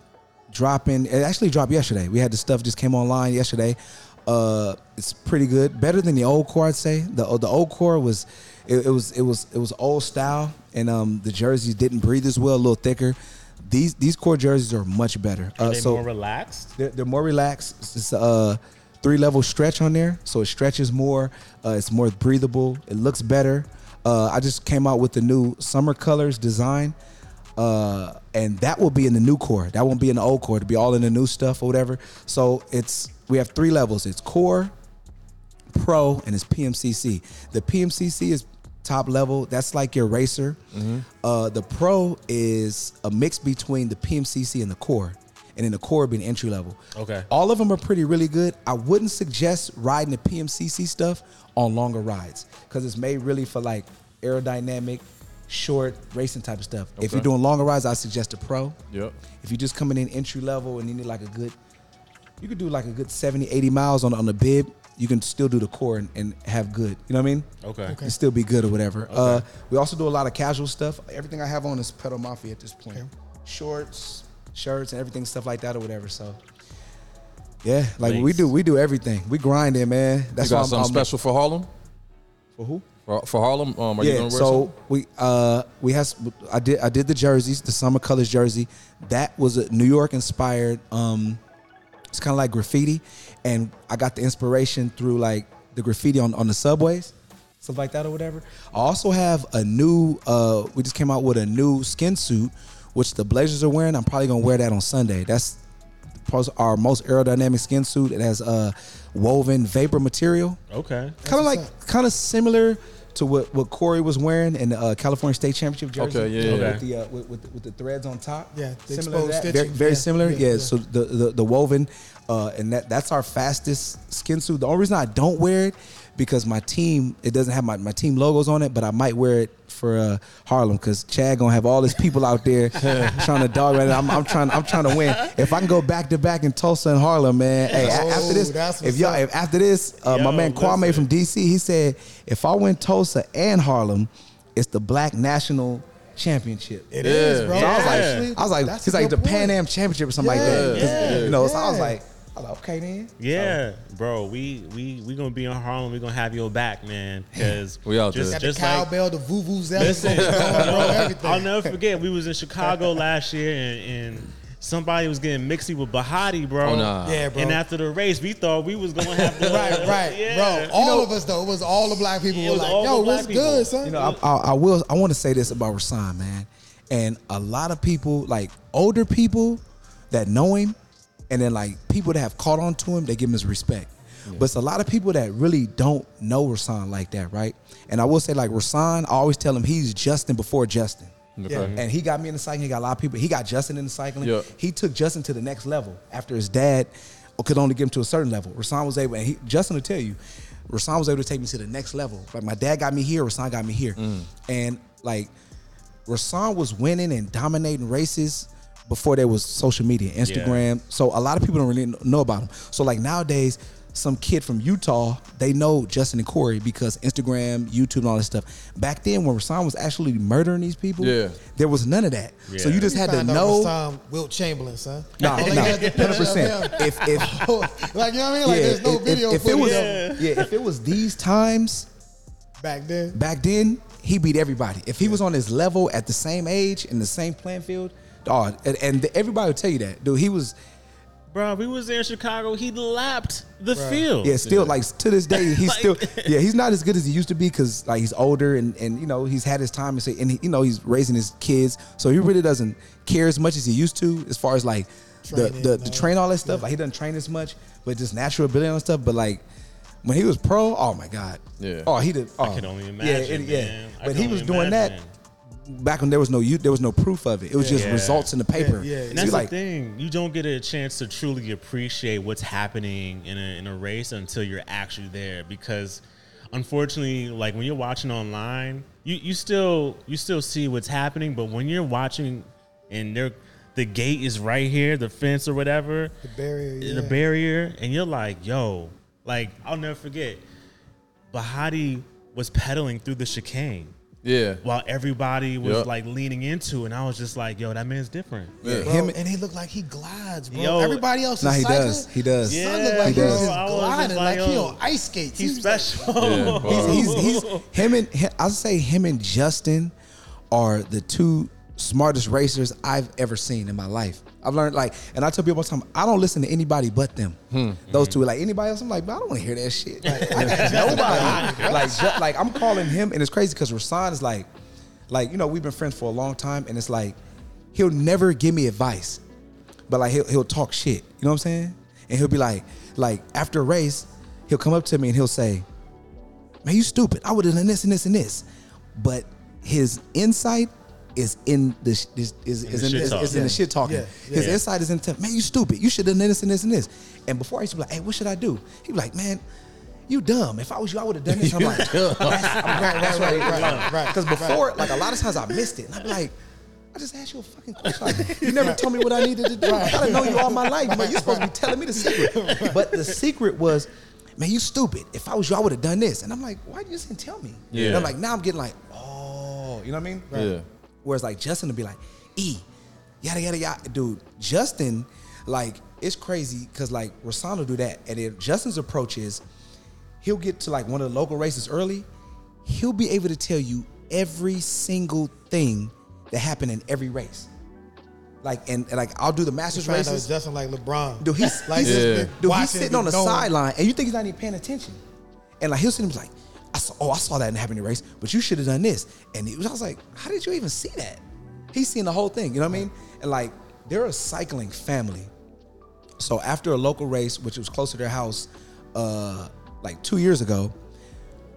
dropping. It actually dropped yesterday. We had the stuff just came online yesterday. Uh, it's pretty good, better than the old core. I'd say the the old core was, it, it was it was it was old style, and um the jerseys didn't breathe as well, a little thicker. These these core jerseys are much better. Are Uh, they so more relaxed? they're, they're more relaxed. It's a uh, three level stretch on there, so it stretches more. Uh, it's more breathable. It looks better. Uh, I just came out with the new summer colors design, uh, and that will be in the new core. That won't be in the old core. It'll be all in the new stuff or whatever. So it's we have three levels. It's core, pro and it's PMCC. The PMCC is top level. That's like your racer. Uh, the pro is a mix between the PMCC and the core, and then the core being entry level. Okay. All of them are pretty really good. I wouldn't suggest riding the PMCC stuff on longer rides because it's made really for like aerodynamic, short racing type of stuff. If you're doing longer rides, I suggest a pro. Yep. If you're just coming in entry level and you need like a good, you could do like a good 70, 80 miles on, on the bib. You can still do the core and, and have good. You know what I mean? Okay. And still be good or whatever. Uh, we also do a lot of casual stuff. Everything I have on is Pedal Mafia at this point. Shorts, shirts, and everything, stuff like that or whatever. So, yeah, like we do, we do everything. We grind it, man. That's you why got I'm- something I'm- special for Harlem? for who? For, for Harlem? Um, are you yeah, gonna wear so something? we uh we has I did I did the jerseys, the summer colors jersey. That was a New York inspired. Um, it's kind of like graffiti, and I got the inspiration through like the graffiti on on the subways, stuff like that or whatever. I also have a new. uh We just came out with a new skin suit, which the Blazers are wearing. I'm probably gonna wear that on Sunday. That's our most aerodynamic skin suit. It has uh woven vapor material Okay. kind of like kind of similar to what, what Corey was wearing in the uh, California State Championship jersey. Okay, yeah, yeah, yeah. With the uh, with, with, the- with the threads on top. Yeah, similar to that. Very, stitching. very Yeah, similar. yeah, Yeah. yeah. So the, the the woven, uh, and that that's our fastest skin suit. The only reason I don't wear it because my team it doesn't have my, my team logos on it, but I might wear it for uh, Harlem because Chad gonna have all his people out there trying to dog right. I'm, I'm trying I'm trying to win. If I can go back to back in Tulsa and Harlem, man. Hey, Oh, after this, if y'all if after this, uh, my man Kwame from DC, he said if I win Tulsa and Harlem, it's the Black National Championship. It is, Yeah. bro. So I was like, I was like, that's he's like the good Pan. Am Championship or something like Yeah, that. 'Cause, yeah, you know, so I was like, I was like, okay then. Yeah, bro. We we we gonna be in Harlem. We gonna have your back, man. Because We all just, there. Got the just like cowbell, the vuvuzelas, Listen, bro. I'll never forget. We was in Chicago last year, and, and somebody was getting mixy with Bahati, bro. Oh, nah. Yeah, bro. And after the race, we thought we was gonna have to Right, right, yeah. bro. All of us though, it was all the black people It were was like, "Yo, the what's people. good, son?" You know, I, I, I will. I want to say this about Rahsaan, man. And a lot of people, like older people that know him, and then like people that have caught on to him, they give him his respect. But it's a lot of people that really don't know Rahsaan like that, right? And I will say, like Rahsaan, I always tell him he's Justin before Justin. Yeah. And he got me in the cycling. He got a lot of people. He got Justin in the cycling. Yeah. He took Justin to the next level after his dad could only get him to a certain level. Rahsaan was able, and he, Justin will tell you, Rahsaan was able to take me to the next level. Like my dad got me here, Rahsaan got me here. Mm. And like Rahsaan was winning and dominating races before there was social media, Instagram. So a lot of people don't really know about him. So like nowadays, some kid from Utah, they know Justin and Corey because Instagram, YouTube, and all that stuff. Back then, when Rahsaan was actually murdering these people, Yeah. there was none of that. So you just We had to know. this time Wilt Chamberlain, son. No, All no, they had the picture hundred percent. If if like you know what I mean? Like there's no if, video if, if it was footage him yeah, if it was these times back then. back then, he beat everybody. If he was on his level at the same age in the same playing field, oh, and, and everybody would tell you that, dude. He was bro. We was there in Chicago. He lapped the Right. field. yeah, still like to this day, he's Like- still yeah, he's not as good as he used to be because like he's older and and you know he's had his time and say and he, you know he's raising his kids, so he really doesn't care as much as he used to as far as like the Training the, and the train all that stuff. Like he doesn't train as much, but just natural ability and stuff. But like when he was pro, oh my god, Yeah. oh he did. Oh, I can only yeah, imagine, it- yeah. man. But he was doing imagine. that back when there was no you there was no proof of it. It was just Yeah. results in the paper. Yeah, yeah. And And that's you like the thing. You don't get a chance to truly appreciate what's happening in a, in a race until you're actually there. Because unfortunately, like when you're watching online, you, you still you still see what's happening. But when you're watching and they're the gate is right here, the fence or whatever, The barrier, the barrier, and you're like, yo, like I'll never forget. Bahati was pedaling through the chicane Yeah. while everybody was Yep. like leaning into, and I was just like, yo, that man's different. Yeah. Bro, him- and he looked like he glides, bro. Yo, Everybody else is Nah, he cycling. does. He does. Son Yeah, looked like he he was does. just I was just gliding, like, like, he yo, on ice skates. He's He was like- special. Yeah, he's, he's, he's him and hi- I'll say him and Justin are the two smartest racers I've ever seen in my life. I've learned like, and I tell people all the time, I don't listen to anybody but them. Hmm. Those two, like anybody else, I'm like, I don't want to hear that shit. Like, nobody, like, ju- like I'm calling him, and it's crazy because Rahsaan is like, like you know, we've been friends for a long time, and it's like, he'll never give me advice, but like he'll he'll talk shit. You know what I'm saying? And he'll be like, like after a race, he'll come up to me and he'll say, "Man, you stupid. I would have done this and this and this," but his insight is in the sh- is is, is, the in, shit is, talk. is in the shit talking. Yeah, His yeah. insight is into man, you stupid. You should have done this and this and this. And before I used to be like, "Hey, what should I do?" He'd be like, "Man." You dumb. If I was you, I would have done this. I'm like, that's, I'm like, that's right, right, right, right. Because before, like a lot of times I missed it. And I'd be like, I just asked you a fucking question. Like, you never told me what I needed to do. I gotta know you all my life, but you're supposed to be telling me the secret. But the secret was, man, you stupid. If I was you, I would have done this. And I'm like, why you just didn't tell me? Yeah. And I'm like, now I'm getting like, oh, you know what I mean? Yeah. Whereas like Justin would be like, E, yada yada yada. Dude, Justin, like, it's crazy because like Rahsaan will do that. And then Justin's approach is he'll get to like one of the local races early, he'll be able to tell you every single thing that happened in every race. Like and, and like I'll do the Masters Trying to races. Justin like LeBron. Dude, he's like he's, Yeah. dude, he's sitting on the sideline, and you think he's not even paying attention. And like he'll sit and be like, I saw, "Oh, I saw that in the happening race, but you should have done this." And was, I was like, "How did you even see that?" He's seen the whole thing, you know what I mean? And like they're a cycling family. So after a local race, which was close to their house, uh, like two years ago,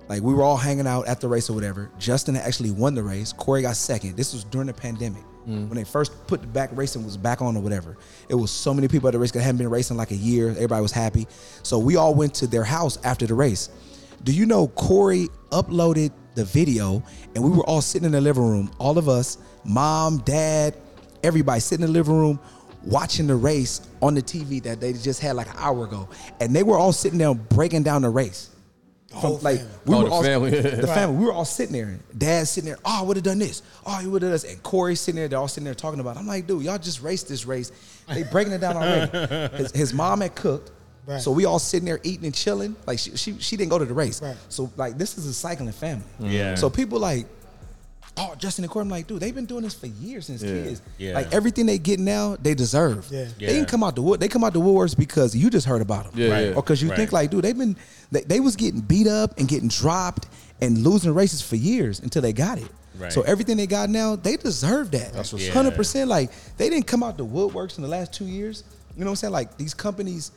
like we were all hanging out at the race or whatever. Justin actually won the race. Corey got second. This was during the pandemic when they first put the back racing was back on or whatever. It was so many people at the race that hadn't been racing like a year. Everybody was happy. So we all went to their house after the race. Do you know Corey uploaded the video and we were all sitting in the living room, all of us, mom, dad, everybody sitting in the living room watching the race on the TV that they just had like an hour ago. And they were all sitting there breaking down the race. From, whole like family. we Oh, were the all family. the family. We were all sitting there. Dad sitting there. Oh, I would have done this. Oh, he would have done this. And Corey sitting there. They're all sitting there talking about. it. I'm like, dude, y'all just raced this race. They breaking it down already. his, his mom had cooked. Right. So we all sitting there eating and chilling. Like she, she, she didn't go to the race. Right. So like this is a cycling family. Mm. Yeah. So people like, oh, Justin and Corey. I'm like, dude, they've been doing this for years since Yeah. kids. Yeah. Like everything they get now, they deserve. Yeah. They Yeah. didn't come out the wood. They come out the woodworks because you just heard about them. Yeah, Right. Or because you Right. think like, dude, they've been they, they was getting beat up and getting dropped and losing races for years until they got it. Right. So everything they got now, they deserve that. That's what's up. hundred percent. Like they didn't come out the woodworks in the last two years. You know what I'm saying? Like these companies,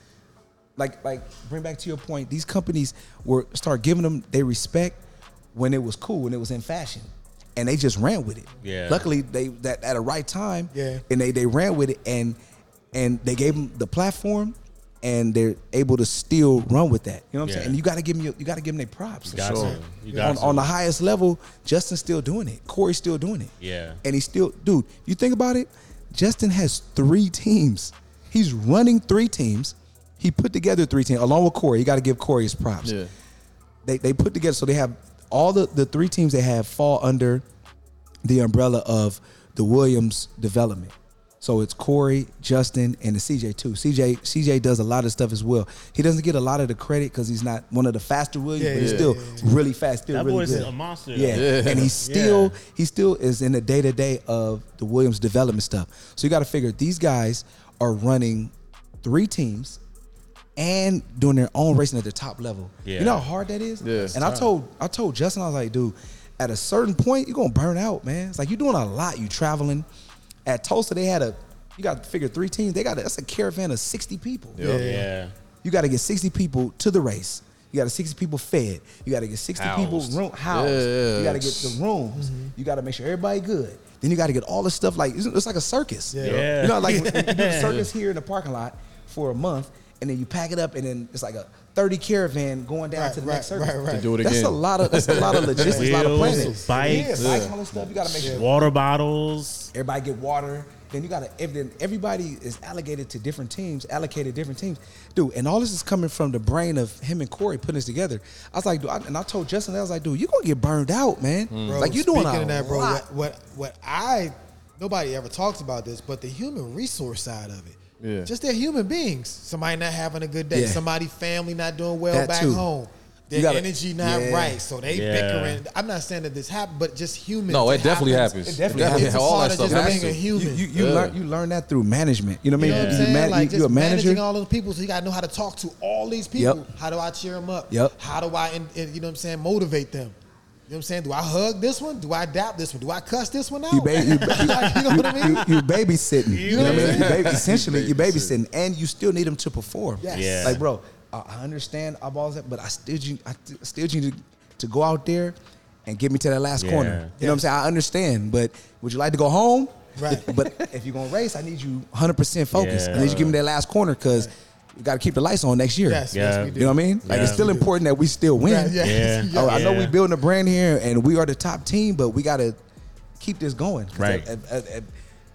like like bring back to your point, these companies were start giving them their respect when it was cool, when it was in fashion. And they just ran with it. Yeah. Luckily, they that at a right time. Yeah. And they they ran with it, and and they gave them the platform, and they're able to still run with that. You know what I'm Yeah. saying? And you got to give them your, you got to give them their props. You got sure. to. You got on, to. on the highest level, Justin's still doing it. Corey's still doing it. Yeah. And he's still, dude, you think about it, Justin has three teams. He's running three teams. He put together three teams along with Corey. You got to give Corey his props. Yeah. They, they put together, so they have all the, the three teams they have fall under the umbrella of the Williams development. So it's Corey, Justin, and the CJ too. CJ CJ does a lot of stuff as well. He doesn't get a lot of the credit because he's not one of the faster Williams, Yeah, but he's yeah, still yeah, really fast, still That really boy's good. a monster. Yeah. though. and he's still Yeah. he still is in the day to day of the Williams development stuff. So you got to figure these guys are running three teams and doing their own racing at the top level. Yeah. You know how hard that is. Yeah, it's and I told I told Justin I was like, dude, at a certain point you're gonna burn out, man. It's like you're doing a lot. You traveling. At Tulsa they had a you got to figure three teams. They got a, that's a caravan of sixty people. Yeah. Yeah. You got to get 60 people to the race. You got to 60 people fed. You got to get 60 people Housed. room, housed. Yeah. You got to get the rooms. Mm-hmm. You got to make sure everybody good. Then you got to get all the stuff like it's, it's like a circus. Yeah. Yeah. You know, like when you do the circus here in the parking lot for a month, and then you pack it up, and then it's like a 30 caravan going down Right, to the right, next circus. right, right. To do it again. That's a lot of that's a lot of logistics, a lot of planning. bikes. yeah, bikes, all this stuff. You got to make sure Water bottles. Everybody get water. Then you gotta. If then everybody is allocated to different teams, allocated different teams, dude. And all this is coming from the brain of him and Corey putting this together. I was like, dude, I, and I told Justin, I was like, dude, you are gonna get burned out, man. Mm. Bro, like you're doing a of that, bro. lot. What, what what I nobody ever talks about this, but the human resource side of it. Yeah. Just they're human beings. Somebody not having a good day. Yeah. Somebody family not doing well That back too. home. Their gotta- energy not yeah. right, so they Yeah. bickering. I'm not saying that this happened, but just human. No, it definitely happens. It definitely It's a All part that of stuff just being a human. You, you, you Yeah. learn you learn that through management. You know what I You mean? know what I'm You saying? man- like you- just you a manager. managing all those people, so you gotta know how to talk to all these people. Yep. How do I cheer them up? Yep. How do I, in, in- you know what I'm saying, motivate them? You know what I'm saying? Do I hug this one? Do I adapt this one? Do I cuss this one out? You, ba- you, Like, you know what I mean? you, you babysitting. You know what I mean? You Yeah. baby, essentially, you babysitting, and you still need them to perform. Yes. Yeah. Like, bro, I understand I understand all that, but I still you I still need to, to go out there and get me to that last Yeah. corner. You know what I'm saying? I understand, but would you like to go home? Right. but if you're gonna race, I need you 100 percent focused. I Yeah. need you to give me that last corner because you got to keep the lights on next year. Yes, Yeah. yes, we do. You know what I mean? Like it's still important that we still win. Right, yeah. Yeah. Oh, I know Yeah. we building a brand here, and we are the top team, but we got to keep this going. Right.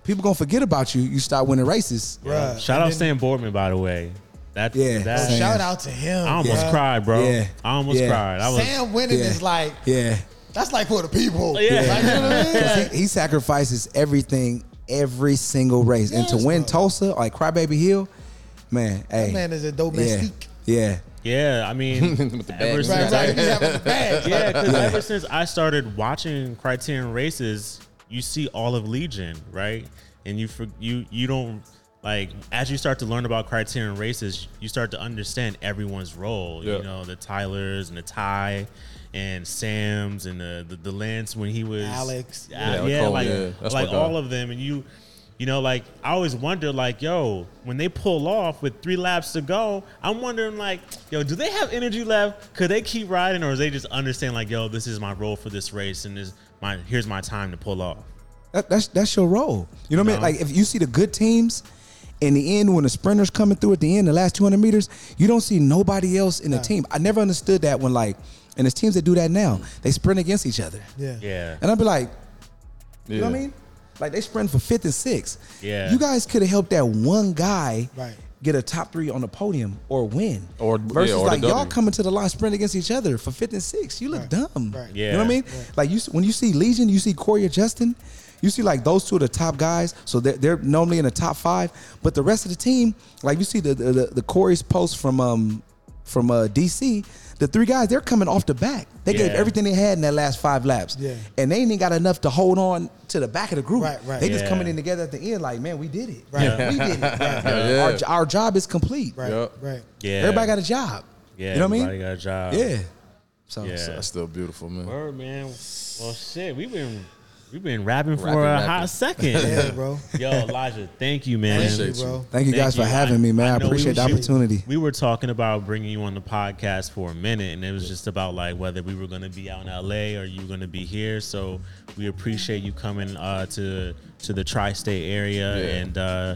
people gonna forget about you. You start winning races. Bruh. Shout And out then- Sam Boardman, by the way. That Yeah. that, Sam. shout out to him. I almost bruh. cried, bro. Yeah. I almost Yeah. cried. I was Sam winning Yeah. is like Yeah, that's like for the people. Yeah. Like, you know what I mean? 'Cause Like, he, he sacrifices everything every single race, and to win bro. Tulsa like Crybaby Hill, man, hey, man is a yeah, domestique. yeah, yeah. I mean, ever since Right, right. He having the yeah, because ever since I started watching criterium races, you see all of Legion, right? And you for, you you don't like as you start to learn about criterium races, you start to understand everyone's role. Yeah. You know, the Tylers and the Ty and Sam's and the the, the Lance when he was Alex. Ah, yeah, Yeah, yeah, like yeah. Like all of them, and you. You know, like I always wonder, like, yo, when they pull off with three laps to go, I'm wondering, like, yo, do they have energy left? Could they keep riding, or is they just understand, like, yo, this is my role for this race, and this my here's my time to pull off. That, that's that's your role. You know what I mean? Like if you see the good teams. In the end, when the sprinters coming through at the end, the last 200 meters, you don't see nobody else in the team. I never understood that when like, and there's teams that do that now. They sprint against each other. Yeah. Yeah, And I'd be like, Yeah. You know what I mean? Like they sprint for fifth and sixth. Yeah. You guys could have helped that one guy Right. get a top three on the podium or win. Or- versus yeah, or like y'all coming to the line sprint against each other for fifth and sixth. You look Right. dumb. Right. Yeah. You know what I Yeah. mean? Like you when you see Legion, you see Corey or Justin. You see like those two are the top guys, so they're, they're normally in the top five. But the rest of the team, like you see the the, the, the Corey's post from um from uh, DC, the three guys they're coming off the back. They gave everything they had in that last five laps, Yeah. and they ain't even got enough to hold on to the back of the group. Right, right. They just coming in together at the end, like man, we did it. Right. we did it. Right. Yeah. Our, our job is complete. Right. Yep. Right. yeah. Everybody got a job. yeah. you know what I mean? everybody mean? got a job. Yeah. So, Yeah. so- That's still beautiful, man. Word, man. Well, shit, we've been we've been rapping for Rapping, a rapping. hot second. Yeah, bro. Yo, Elijah, thank you, man. Thank Appreciate you, bro. thank you guys for you. having me, man. I, know we appreciate the opportunity. We were talking about bringing you on the podcast for a minute, and it was just about like whether we were going to be out in LA or you were going to be here. So we appreciate you coming uh, to to the tri-state area Yeah. and uh,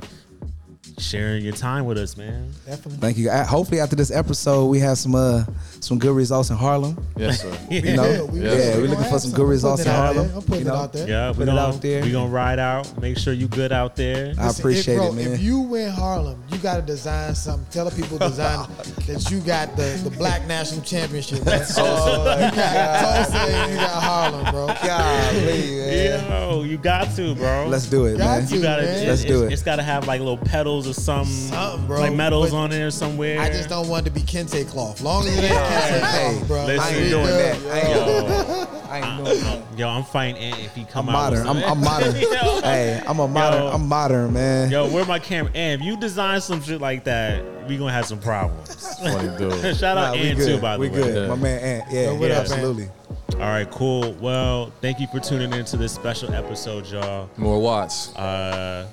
sharing your time with us, man. Definitely. Thank you. Hopefully, after this episode, we have some uh some good results in Harlem. Yes, sir. You know, will. We yeah. Yeah, We we're looking for some some. good results in putting it out Harlem. there. I'm putting you it out there. Yeah, Put we're it gonna, out there. we gonna ride out. Make sure you good out there. I appreciate if, bro, it, man. If you win Harlem, you got to design something. Tell the people design that you got the, the Black National Championship. Bro. Oh, you got Tulsa you got Harlem, bro. Golly, man. Yo, you got to, bro. Let's do it, Got man. to. You gotta, man. Let's do it. It's got to have like little pedals or some, Something, bro. like medals But on there somewhere. I just don't want it to be kente cloth. Long as it ain't kente Hey, cloth, bro. listen, I ain't doing that. I ain't, I ain't doing that. Yo, I'm fighting Ant if he come I'm out. modern. I'm, I'm modern. Yo. hey, I'm a modern. Yo. I'm modern, man. Yo, where my camera? And if you design some shit like that, we gonna have some problems. Funny. Shout out we Ant too, by the we way. We good. My man Ant. Yeah, Yo, what yeah, up, absolutely. All right, cool. Well, thank you for tuning in to this special episode, y'all. More watts. Uh,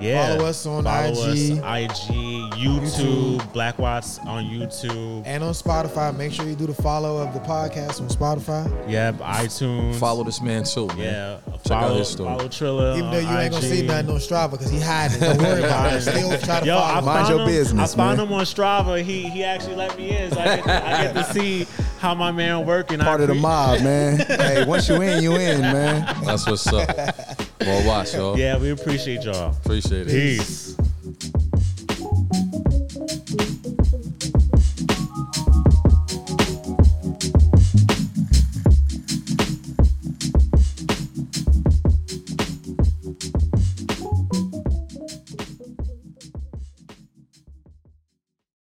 yeah. Follow us on Follow IG. us, IG, YouTube, Black Watts on YouTube. And on Spotify, make sure you do the follow of the podcast on Spotify. Yep, iTunes. Follow this man too, man. Yeah, Check out follow, his story. follow Trilla. Even though you on ain't gonna see nothing on Strava because he hiding. Don't worry about it. Still try to Yo, I follow. Mind found your him, business, I found man. him on Strava. He he actually let me in, so I get, I get to see how my man working. Part of the mob, man. hey, once you in, you in, man. That's what's up. Well, watch, y'all. Yeah, we appreciate y'all. Appreciate it. Peace.